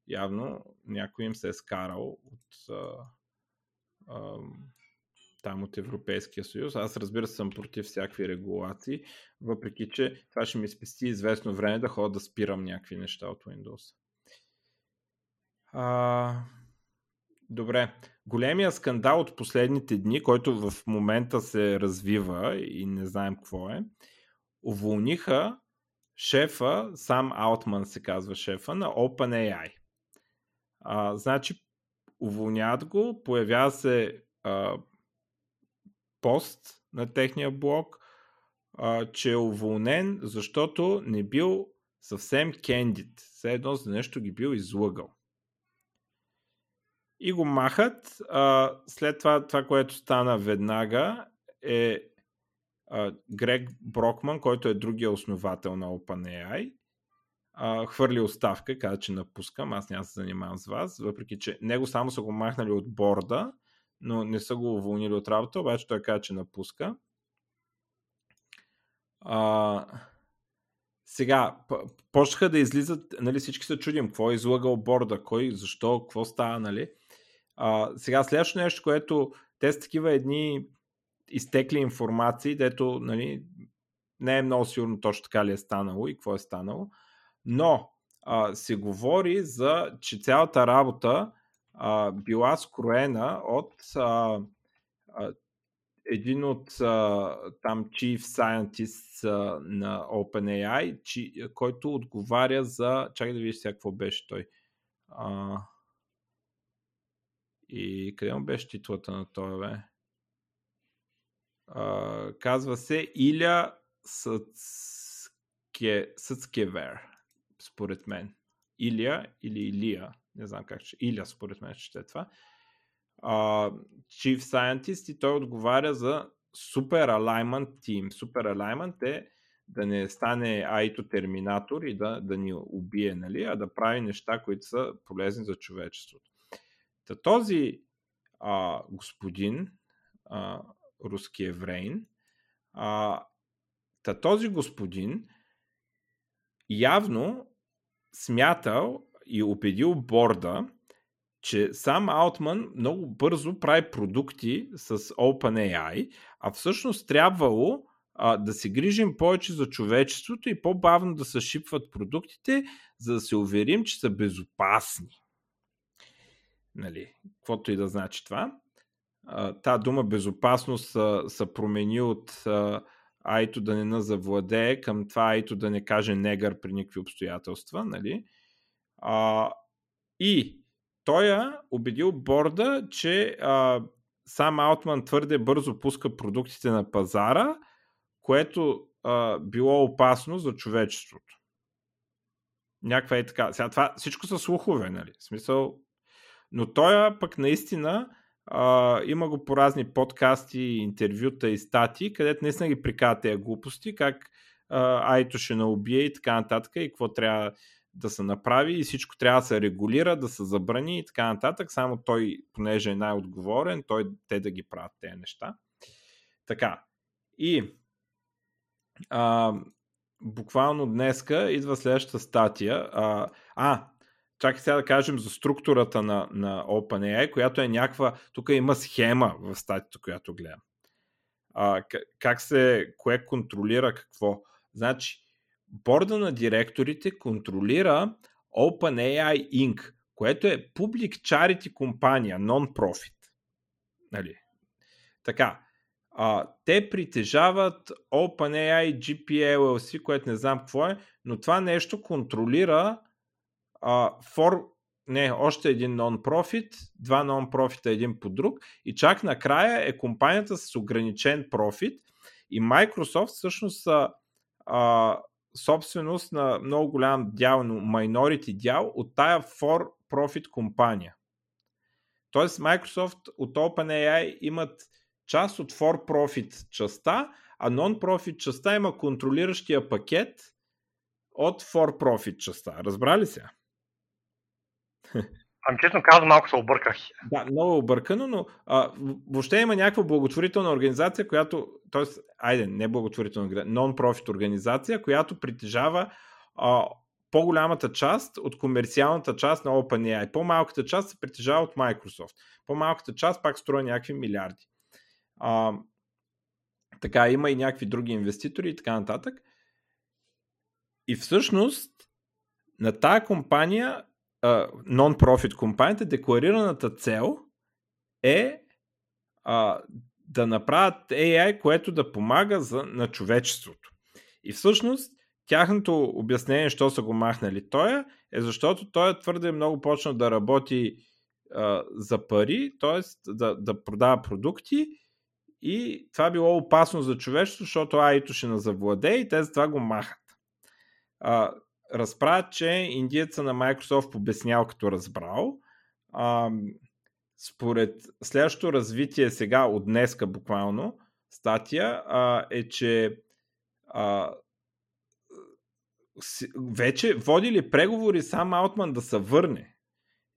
явно някой им се е скарал от а, а, там от Европейския съюз. Аз разбира се съм против всякакви регулации, въпреки че това ще ми спести известно време да ходя да спирам някакви неща от Windows. А, добре. Големия скандал от последните дни, който в момента се развива и не знаем какво е, уволниха шефа, сам Аутман се казва шефа, на OpenAI. А, значи, уволняват го, появява се а, пост на техния блог, а, че е уволнен, защото не бил съвсем кендит. Все едно за нещо ги бил излъгал и го махат. А, след това, това, което стана веднага е а, Грег Брокман, който е другия основател на OpenAI, а, хвърли оставка, каза, че напускам, аз няма се занимавам с вас, въпреки че него само са го махнали от борда, но не са го уволнили от работа, обаче той каза, че напуска. А, сега, почнаха да излизат, нали, всички се чудим, какво е излагал борда, кой, защо, какво става, нали? А, сега следващото нещо, което те са такива едни изтекли информации, дето нали, не е много сигурно точно така ли е станало и какво е станало, но а, се говори за, че цялата работа а, била скроена от а, а, един от а, там Chief Scientist а, на OpenAI, чи, който отговаря за... Чакай да видиш сега какво беше той. А, и къде му беше титлата на това, бе? А, казва се Иля Съцке, Съцкевер, според мен. Илия или Илия, не знам как ще. Иля, според мен ще е това. Uh, Chief Scientist и той отговаря за Super Alignment Team. Super Alignment е да не стане айто терминатор и да, да ни убие, нали, а да прави неща, които са полезни за човечеството. Та този а, господин, а, руски еврейн, а, та този господин явно смятал и убедил борда, че сам Алтман много бързо прави продукти с OpenAI, а всъщност трябвало а, да се грижим повече за човечеството и по-бавно да се шипват продуктите, за да се уверим, че са безопасни. Нали, каквото и да значи това. Та дума безопасност са, промени от Айто да не назавладее към това Айто да не каже негър при никакви обстоятелства. Нали? А, и той е убедил борда, че а, сам Аутман твърде бързо пуска продуктите на пазара, което а, било опасно за човечеството. Някаква е така. Сега това всичко са слухове, нали? В смисъл. Но той пък наистина а, има го по разни подкасти, интервюта и статии, където наистина ги приказват тези глупости, как а, Айто ще не убие и така нататък и какво трябва да се направи и всичко трябва да се регулира, да се забрани и така нататък. Само той, понеже е най-отговорен, той те да ги правят тези неща. Така. И а, буквално днеска идва следващата статия. А, а чакай сега да кажем за структурата на, на OpenAI, която е някаква, тук има схема в статията, която гледам. А, как се, кое контролира какво. Значи, борда на директорите контролира OpenAI Inc., което е Public Charity компания, non-profit. Нали? Така, а, те притежават OpenAI GP LLC, което не знам какво е, но това нещо контролира for, не, още един нон-профит, два нон-профита един по друг и чак накрая е компанията с ограничен профит и Microsoft всъщност са а, собственост на много голям дял, но minority дял от тая for profit компания. Тоест Microsoft от OpenAI имат част от for profit частта, а non-profit частта има контролиращия пакет от for profit частта. Разбрали се? Ами честно казвам, малко се обърках. Да, много объркано, но а, въобще има някаква благотворителна организация, която, т.е. айде, не благотворителна, нон-профит организация, която притежава а, по-голямата част от комерциалната част на OpenAI. По-малката част се притежава от Microsoft. По-малката част пак струва някакви милиарди. А, така, има и някакви други инвеститори и така нататък. И всъщност на тая компания нон-профит компанията, декларираната цел е а, да направят AI, което да помага за, на човечеството. И всъщност тяхното обяснение, що са го махнали той е защото той твърде много почна да работи а, за пари, т.е. Да, да продава продукти и това било опасно за човечеството, защото АИто ще назавладее и те за това го махат. А, разправят, че индиеца на Microsoft обяснял като разбрал. А, според следващото развитие сега от днеска буквално статия а, е, че а, вече водили преговори сам Аутман да се върне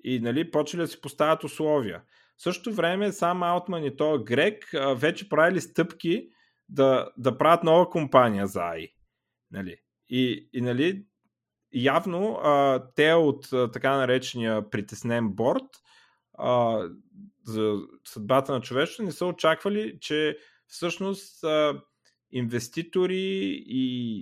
и нали, почали да си поставят условия. В същото време сам Аутман и то Грек а, вече правили стъпки да, да правят нова компания за AI. Нали. И, и нали, явно а, те от а, така наречения притеснен борт а, за съдбата на човечеството не са очаквали, че всъщност а, инвеститори и,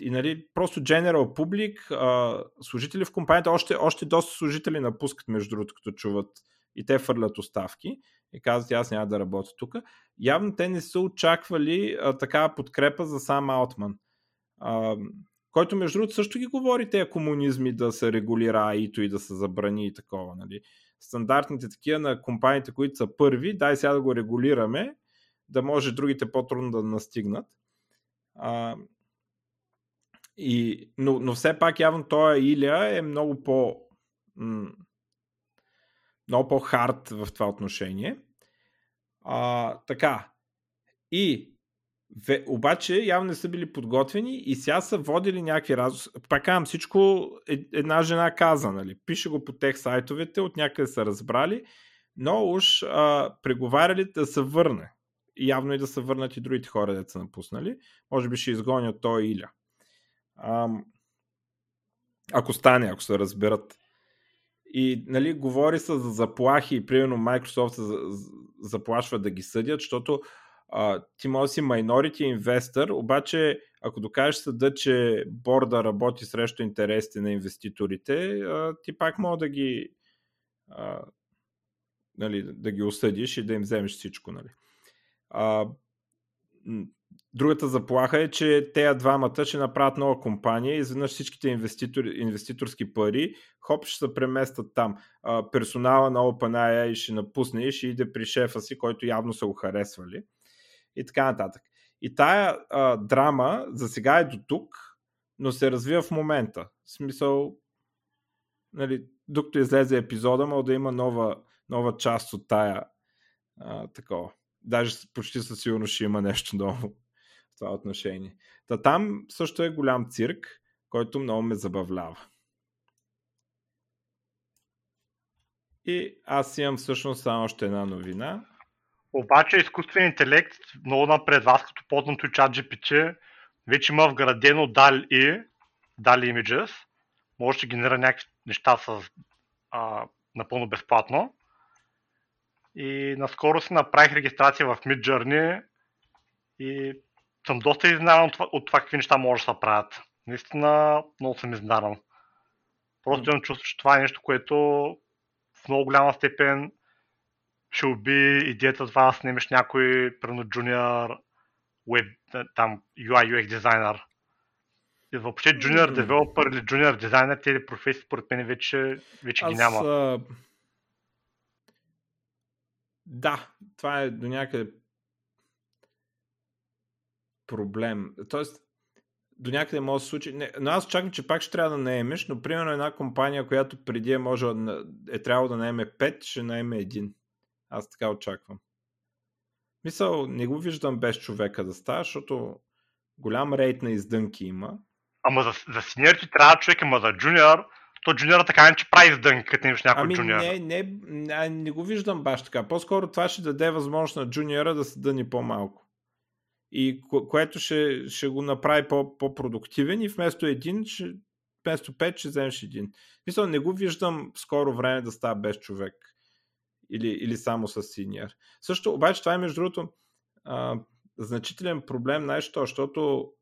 и нали, просто general public, а, служители в компанията, още, още доста служители напускат, между другото, като чуват и те фърлят оставки и казват, аз няма да работя тук. Явно те не са очаквали а, такава подкрепа за сам Аутман. А, който между другото също ги говори тези комунизми да се регулира АИТО и да се забрани и такова. Нали? Стандартните такива на компаниите, които са първи, дай сега да го регулираме, да може другите по-трудно да настигнат. А, и, но, но все пак явно този Илия е много по много по-хард в това отношение. А, така. И Ве, обаче явно не са били подготвени и сега са водили някакви разговори. Пак казвам, всичко е, една жена каза, нали? Пише го по тех сайтовете, от някъде са разбрали, но уж а, преговаряли да се върне. И явно и да се върнат и другите хора, да са напуснали. Може би ще изгонят той Иля. А, ако стане, ако се разберат. И нали, говори се за заплахи, примерно Microsoft заплашва да ги съдят, защото а, ти може да си minority инвестор, обаче ако докажеш съда, че борда работи срещу интересите на инвеститорите, а, ти пак може да ги а, нали, да ги осъдиш и да им вземеш всичко. Нали. А, другата заплаха е, че тези двамата ще направят нова компания и изведнъж всичките инвеститор, инвеститорски пари хоп ще се преместят там. А, персонала на OpenAI ще напусне и ще иде при шефа си, който явно са го харесвали. И така нататък. И тая а, драма за сега е до тук, но се развива в момента. В смисъл, нали, докато излезе епизода, мога да има нова, нова част от тая а, такова. Даже почти със сигурност ще има нещо ново в това отношение. Та там също е голям цирк, който много ме забавлява. И аз имам всъщност само още една новина. Обаче изкуствен интелект много напред вас, като подното чат GPT, вече има вградено DAL-E, DAL Images, може да генерира някакви неща с, а, напълно безплатно. И наскоро си направих регистрация в Midjourney и съм доста изненадан от, от това какви неща може да се правят. Наистина много съм изненадан. Просто имам чувство, че това е нещо, което в много голяма степен ще уби идеята това да снимеш някой, прено джуниор веб, там UI UX дизайнер. И въобще junior девелопър или junior дизайнер, тези професии според мен вече, вече Аз, ги няма. А... Да, това е до някъде проблем. Тоест, до някъде може да се случи. Не, но аз чакам, че пак ще трябва да наемеш, но примерно една компания, която преди е, може, е трябвало да наеме 5, ще наеме един. Аз така очаквам. Мисъл, не го виждам без човека да става, защото голям рейт на издънки има. Ама за, за синьор ти трябва човек, ама за джуниор, то джуниора така не че прави издънки, като имаш някой ами джуниор. Не, не, не, не го виждам баш така. По-скоро това ще даде възможност на джуниора да се дъни по-малко. И ко- което ще, ще го направи по- по-продуктивен и вместо един, ще, вместо пет ще вземеш един. Мисля, не го виждам в скоро време да става без човек или, или само с синьор. Също, обаче, това е между другото а, значителен проблем, нещо, защото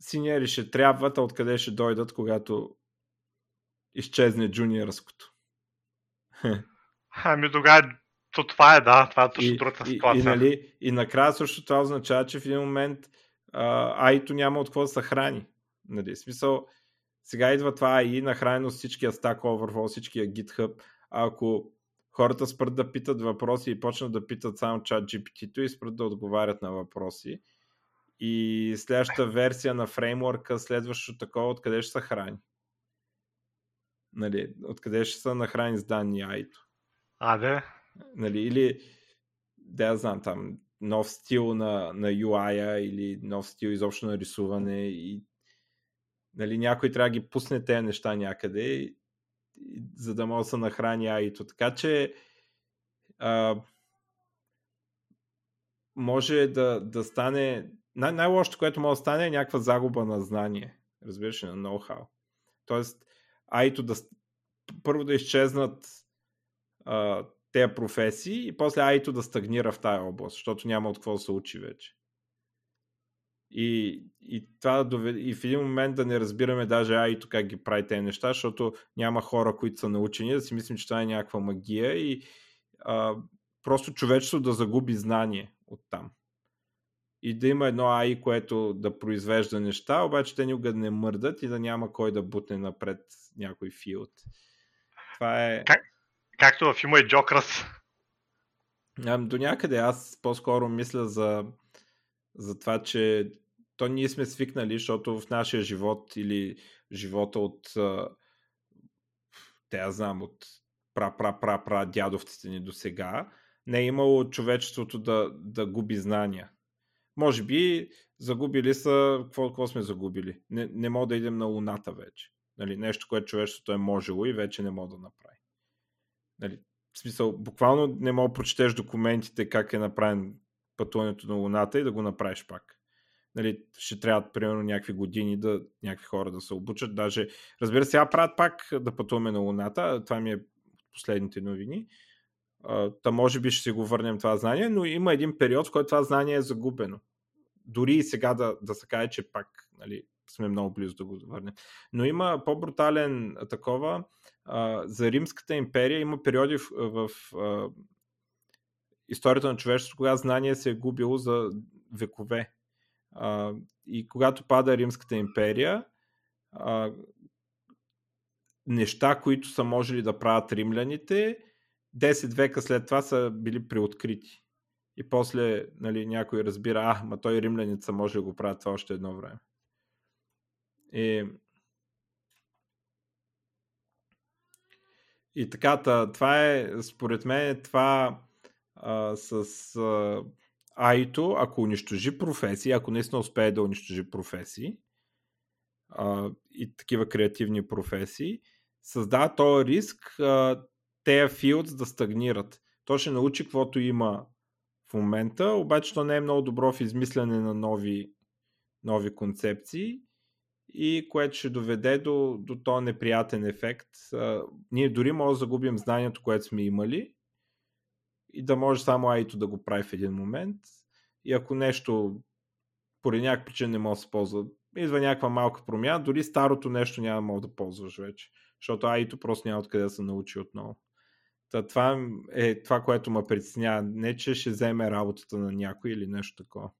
синьори ще трябват, а откъде ще дойдат, когато изчезне джуниорското. Ами тогава то това е, да, това е точно другата ситуация. И, и, нали, и накрая също това означава, че в един момент а, АИ-то няма от какво да се храни. Нали, в смисъл, сега идва това AI, нахранено с всичкия Stack Overflow, всичкия GitHub. А ако хората спрат да питат въпроси и почнат да питат само чат GPT-то и спрат да отговарят на въпроси. И следващата версия на фреймворка, следващото такова, откъде ще се храни? Нали, откъде ще се нахрани с данни айто? А, да. Нали, или, да знам, там, нов стил на, на UI-а или нов стил изобщо на рисуване и нали, някой трябва да ги пусне тези неща някъде за да може да се нахрани аито. Така че а, може да, да стане най- най-лошото, което може да стане е някаква загуба на знание. Разбираш на ноу-хау. Тоест, аито да първо да изчезнат а, тези професии и после аито да стагнира в тая област, защото няма от какво да се учи вече. И, и, това доведе, и в един момент да не разбираме даже Айто как ги прави тези неща, защото няма хора, които са научени, да си мислим, че това е някаква магия и а, просто човечеството да загуби знание от там. И да има едно АИ, което да произвежда неща, обаче те никога не мърдат и да няма кой да бутне напред някой филд. Това е... Как, както в филма е Джокрас. До някъде аз по-скоро мисля за за това, че то ние сме свикнали, защото в нашия живот или живота от те я знам, от пра-пра-пра-пра дядовците ни до сега, не е имало човечеството да, да губи знания. Може би загубили са, какво, какво сме загубили? Не, не мога да идем на Луната вече. Нали, нещо, което човечеството е можело и вече не мога да направи. Нали, в смисъл, буквално не мога да прочетеш документите как е направен пътуването на Луната и да го направиш пак. Нали, ще трябват примерно някакви години да някакви хора да се обучат. Даже, разбира се, сега правят пак да пътуваме на Луната. Това ми е последните новини. Та може би ще си го върнем това знание, но има един период, в който това знание е загубено. Дори и сега да, да се каже, че пак нали, сме много близо да го върнем. Но има по-брутален такова. а, за Римската империя има периоди в, в а, историята на човечеството, когато знание се е губило за векове. А, и когато пада Римската империя, а, неща, които са можели да правят римляните, 10 века след това са били преоткрити. И после нали, някой разбира, а, ма той римляница може да го правят това още едно време. И, и така, това е, според мен, това а, с Айто, ако унищожи професии, ако наистина успее да унищожи професии а, и такива креативни професии, създава този риск а, тези филдс да стагнират. То ще научи каквото има в момента, обаче то не е много добро в измислене на нови, нови концепции и което ще доведе до, до този неприятен ефект. А, ние дори може да загубим знанието, което сме имали и да може само Айто да го прави в един момент. И ако нещо поради някаква причина не може да се ползва, идва някаква малка промяна, дори старото нещо няма мога да ползваш вече. Защото Айто просто няма откъде да се научи отново. Та, това е това, което ме притеснява. Не, че ще вземе работата на някой или нещо такова.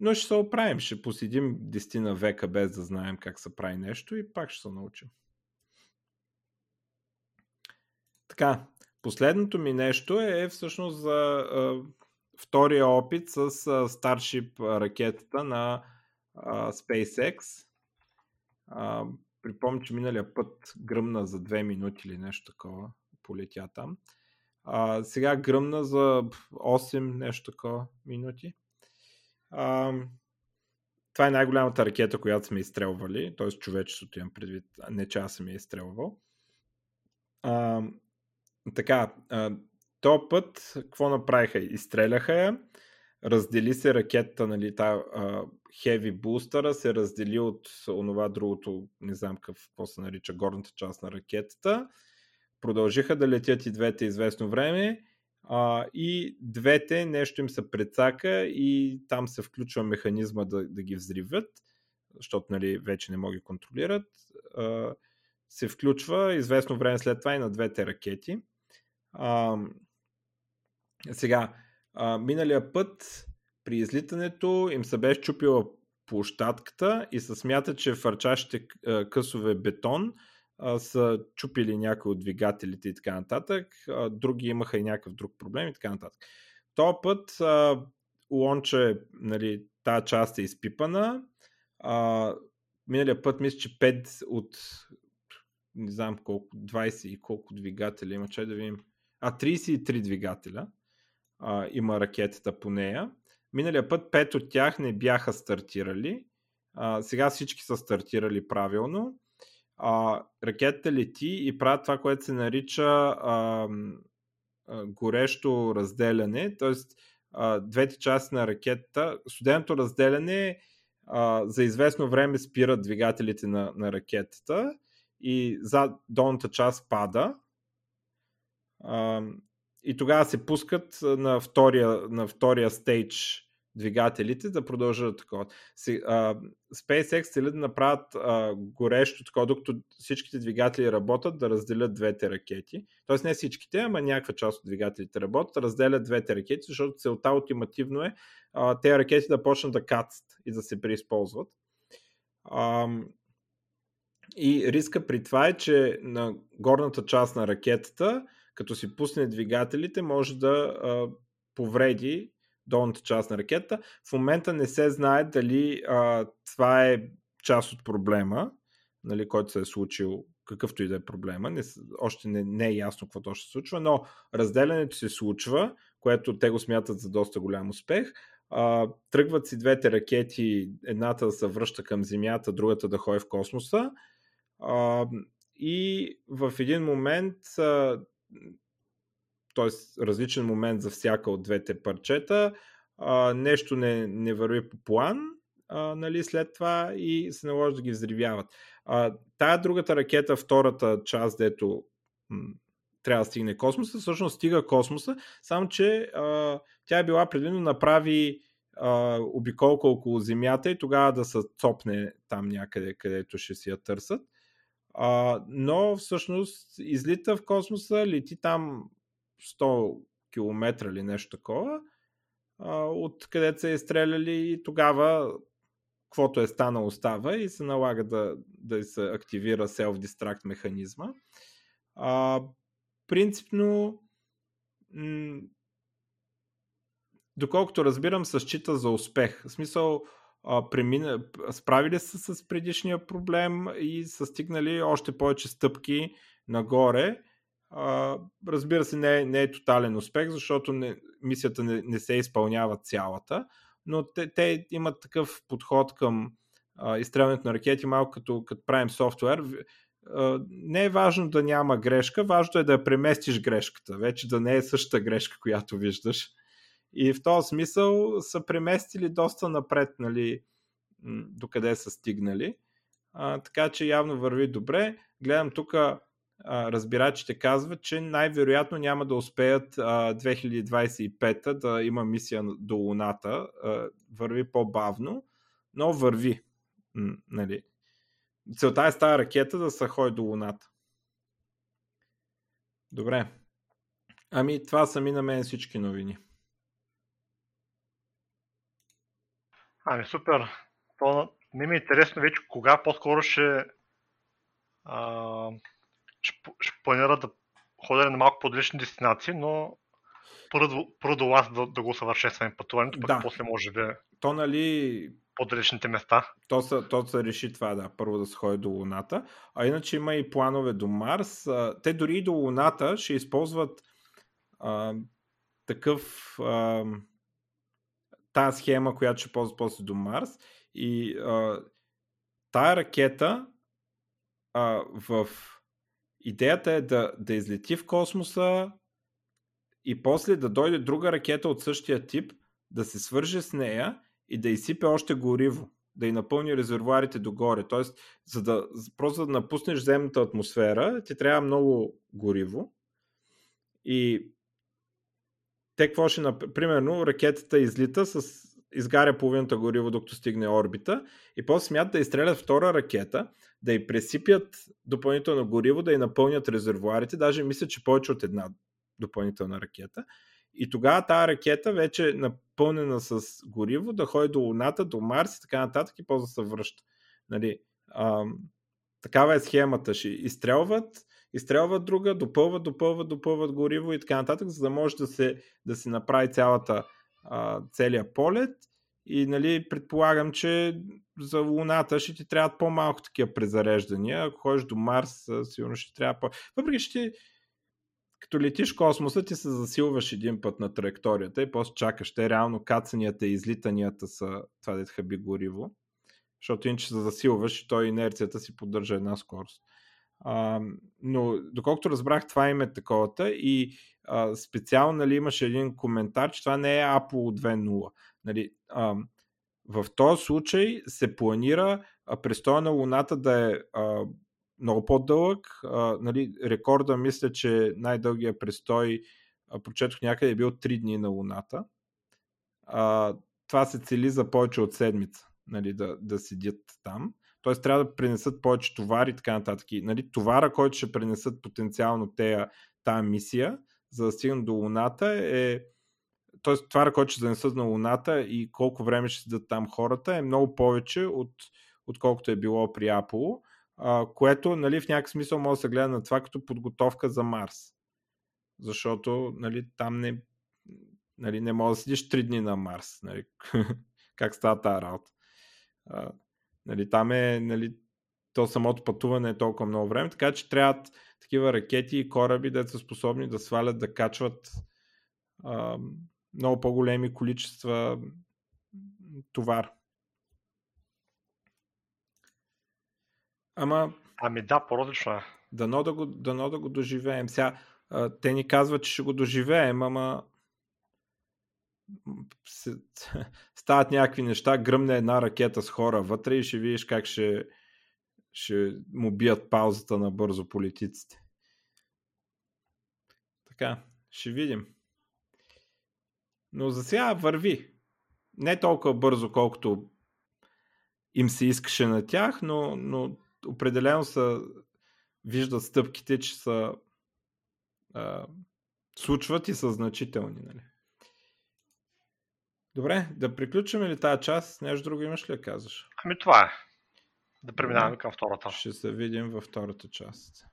Но ще се оправим. Ще посидим 10 на века без да знаем как се прави нещо и пак ще се научим. Така, последното ми нещо е всъщност за а, втория опит с а, Starship ракетата на а, SpaceX. А, припомня, че миналия път гръмна за 2 минути или нещо такова, полетя там. А, сега гръмна за 8 нещо такова минути. А, това е най-голямата ракета, която сме изстрелвали, т.е. човечеството имам предвид, не че аз съм я изстрелвал. А, така, а, то път, какво направиха? Изстреляха я, раздели се ракетата, нали, та Heavy Booster се раздели от онова другото, не знам какво се нарича, горната част на ракетата. Продължиха да летят и двете известно време а, и двете нещо им се прецака и там се включва механизма да, да ги взривят, защото нали, вече не могат да контролират. А, се включва известно време след това и на двете ракети. А, сега, а, миналия път при излитането им се беше чупила площадката и се смята, че фърчащите късове бетон а, са чупили някои от двигателите и така нататък. А, други имаха и някакъв друг проблем и така нататък. Този път а, лонче, нали, тази част е изпипана. А, миналия път мисля, че 5 от не знам колко, 20 и колко двигателя има, че да видим. А, 33 двигателя а, има ракетата по нея. Миналия път 5 от тях не бяха стартирали. А, сега всички са стартирали правилно. А, ракетата лети и правят това, което се нарича а, а, горещо разделяне. А, двете части на ракетата, студеното разделяне а, за известно време спират двигателите на, на ракетата и за долната част пада. И тогава се пускат на втория, на втория стейдж двигателите да продължат такова. SpaceX цели да направят а, горещо такова, докато всичките двигатели работят, да разделят двете ракети. Тоест не всичките, ама някаква част от двигателите работят, разделят двете ракети, защото целта ултимативно е а, тези ракети да почнат да кацат и да се преизползват. А, и риска при това е, че на горната част на ракетата като си пусне двигателите, може да а, повреди долната част на ракета. В момента не се знае дали а, това е част от проблема, нали, който се е случил, какъвто и да е проблема. Не, още не, не е ясно какво точно се случва, но разделянето се случва, което те го смятат за доста голям успех. А, тръгват си двете ракети, едната да се връща към Земята, другата да ходи в космоса. А, и в един момент т.е. различен момент за всяка от двете парчета, а, нещо не, не върви по план, а, нали, след това и се наложи да ги взривяват. А, тая другата ракета, втората част, дето трябва да стигне космоса, всъщност стига космоса, само че а, тя е била предвидена да направи а, обиколка около Земята и тогава да се цопне там някъде, където ще си я търсят. А, но всъщност излита в космоса, лети там 100 км или нещо такова, а, от където са изстреляли и тогава каквото е станало остава и се налага да, да се активира self-destruct механизма. А, принципно м- доколкото разбирам, се счита за успех. В смисъл, премина, справили са с предишния проблем и са стигнали още повече стъпки нагоре. А, разбира се, не не е тотален успех, защото не, мисията не, не се изпълнява цялата, но те, те имат такъв подход към а, изстрелването на ракети, малко като, като правим софтуер. Не е важно да няма грешка, важно е да преместиш грешката, вече да не е същата грешка, която виждаш. И в този смисъл са преместили доста напред, нали, докъде са стигнали. А, така че явно върви добре. Гледам тук разбирачите казват, че най-вероятно няма да успеят а, 2025 да има мисия до Луната. А, върви по-бавно, но върви. Нали. Целта е с тази ракета да се ходи до Луната. Добре. Ами това са ми на мен всички новини. Ами супер. То не ми е интересно вече кога по-скоро ще, а, ще, ще планира да ходя на малко подлични дестинации, но първо, вас да, да го усъвършенстваме пътуването, пък да. после може да то, нали, по-далечните места. То се, то се реши това, да, първо да се ходи до Луната. А иначе има и планове до Марс. Те дори и до Луната ще използват а, такъв а, тази схема, която ще ползва после до Марс. И а, тая ракета а, в идеята е да, да излети в космоса и после да дойде друга ракета от същия тип, да се свърже с нея и да изсипе още гориво, да й напълни резервуарите догоре. Тоест, за да, просто да напуснеш земната атмосфера, ти трябва много гориво. И те какво ще направят? Примерно, ракетата излита с изгаря половината гориво, докато стигне орбита и после смятат да изстрелят втора ракета, да й пресипят допълнително гориво, да й напълнят резервуарите, даже мисля, че повече от една допълнителна ракета. И тогава тази ракета вече е напълнена с гориво, да ходи до Луната, до Марс и така нататък и после се връща. Нали, ам, такава е схемата. Ще изстрелват, изстрелват друга, допълват, допълват, допълват гориво и така нататък, за да може да се, да се направи цялата, а, целият полет. И нали, предполагам, че за Луната ще ти трябват по-малко такива презареждания. Ако ходиш до Марс, сигурно ще трябва по... Въпреки, че като летиш космоса, ти се засилваш един път на траекторията и после чакаш. Те реално кацанията и излитанията са това да хаби гориво. Защото иначе се засилваш и той инерцията си поддържа една скорост. А, но доколкото разбрах, това им е таковата и а, специално нали, имаше един коментар, че това не е Apple 2.0. Нали, а, в този случай се планира престоя на Луната да е а, много по-дълъг. А, нали, рекорда мисля, че най-дългия престой, а, прочетох някъде, е бил 3 дни на Луната. А, това се цели за повече от седмица нали, да, да седят там. Тоест трябва да принесат повече товари и така нататък. Нали, товара, който ще принесат потенциално тея, тая мисия, за да стигнат до Луната е т.е. товара, който ще занесат на Луната и колко време ще седат там хората е много повече от, отколкото е било при а, което нали, в някакъв смисъл може да се гледа на това като подготовка за Марс. Защото нали, там не, нали, не може да седиш 3 дни на Марс. Нали, как става тази работа. Нали, там е нали, то самото пътуване е толкова много време, така че трябват такива ракети и кораби, да са способни да свалят, да качват а, много по-големи количества товар. Ама... Ами да, по-различно е. Дано да го, дано да го доживеем. Сега, а, те ни казват, че ще го доживеем, ама се, стават някакви неща, гръмне една ракета с хора вътре и ще видиш как ще, ще му бият паузата на бързо политиците. Така, ще видим. Но за сега върви. Не толкова бързо, колкото им се искаше на тях, но, но определено са виждат стъпките, че са а, случват и са значителни. Нали? Добре, да приключим ли тази част? Нещо друго имаш ли да казваш? Ами това е. Да преминаваме към втората. Ще се видим във втората част.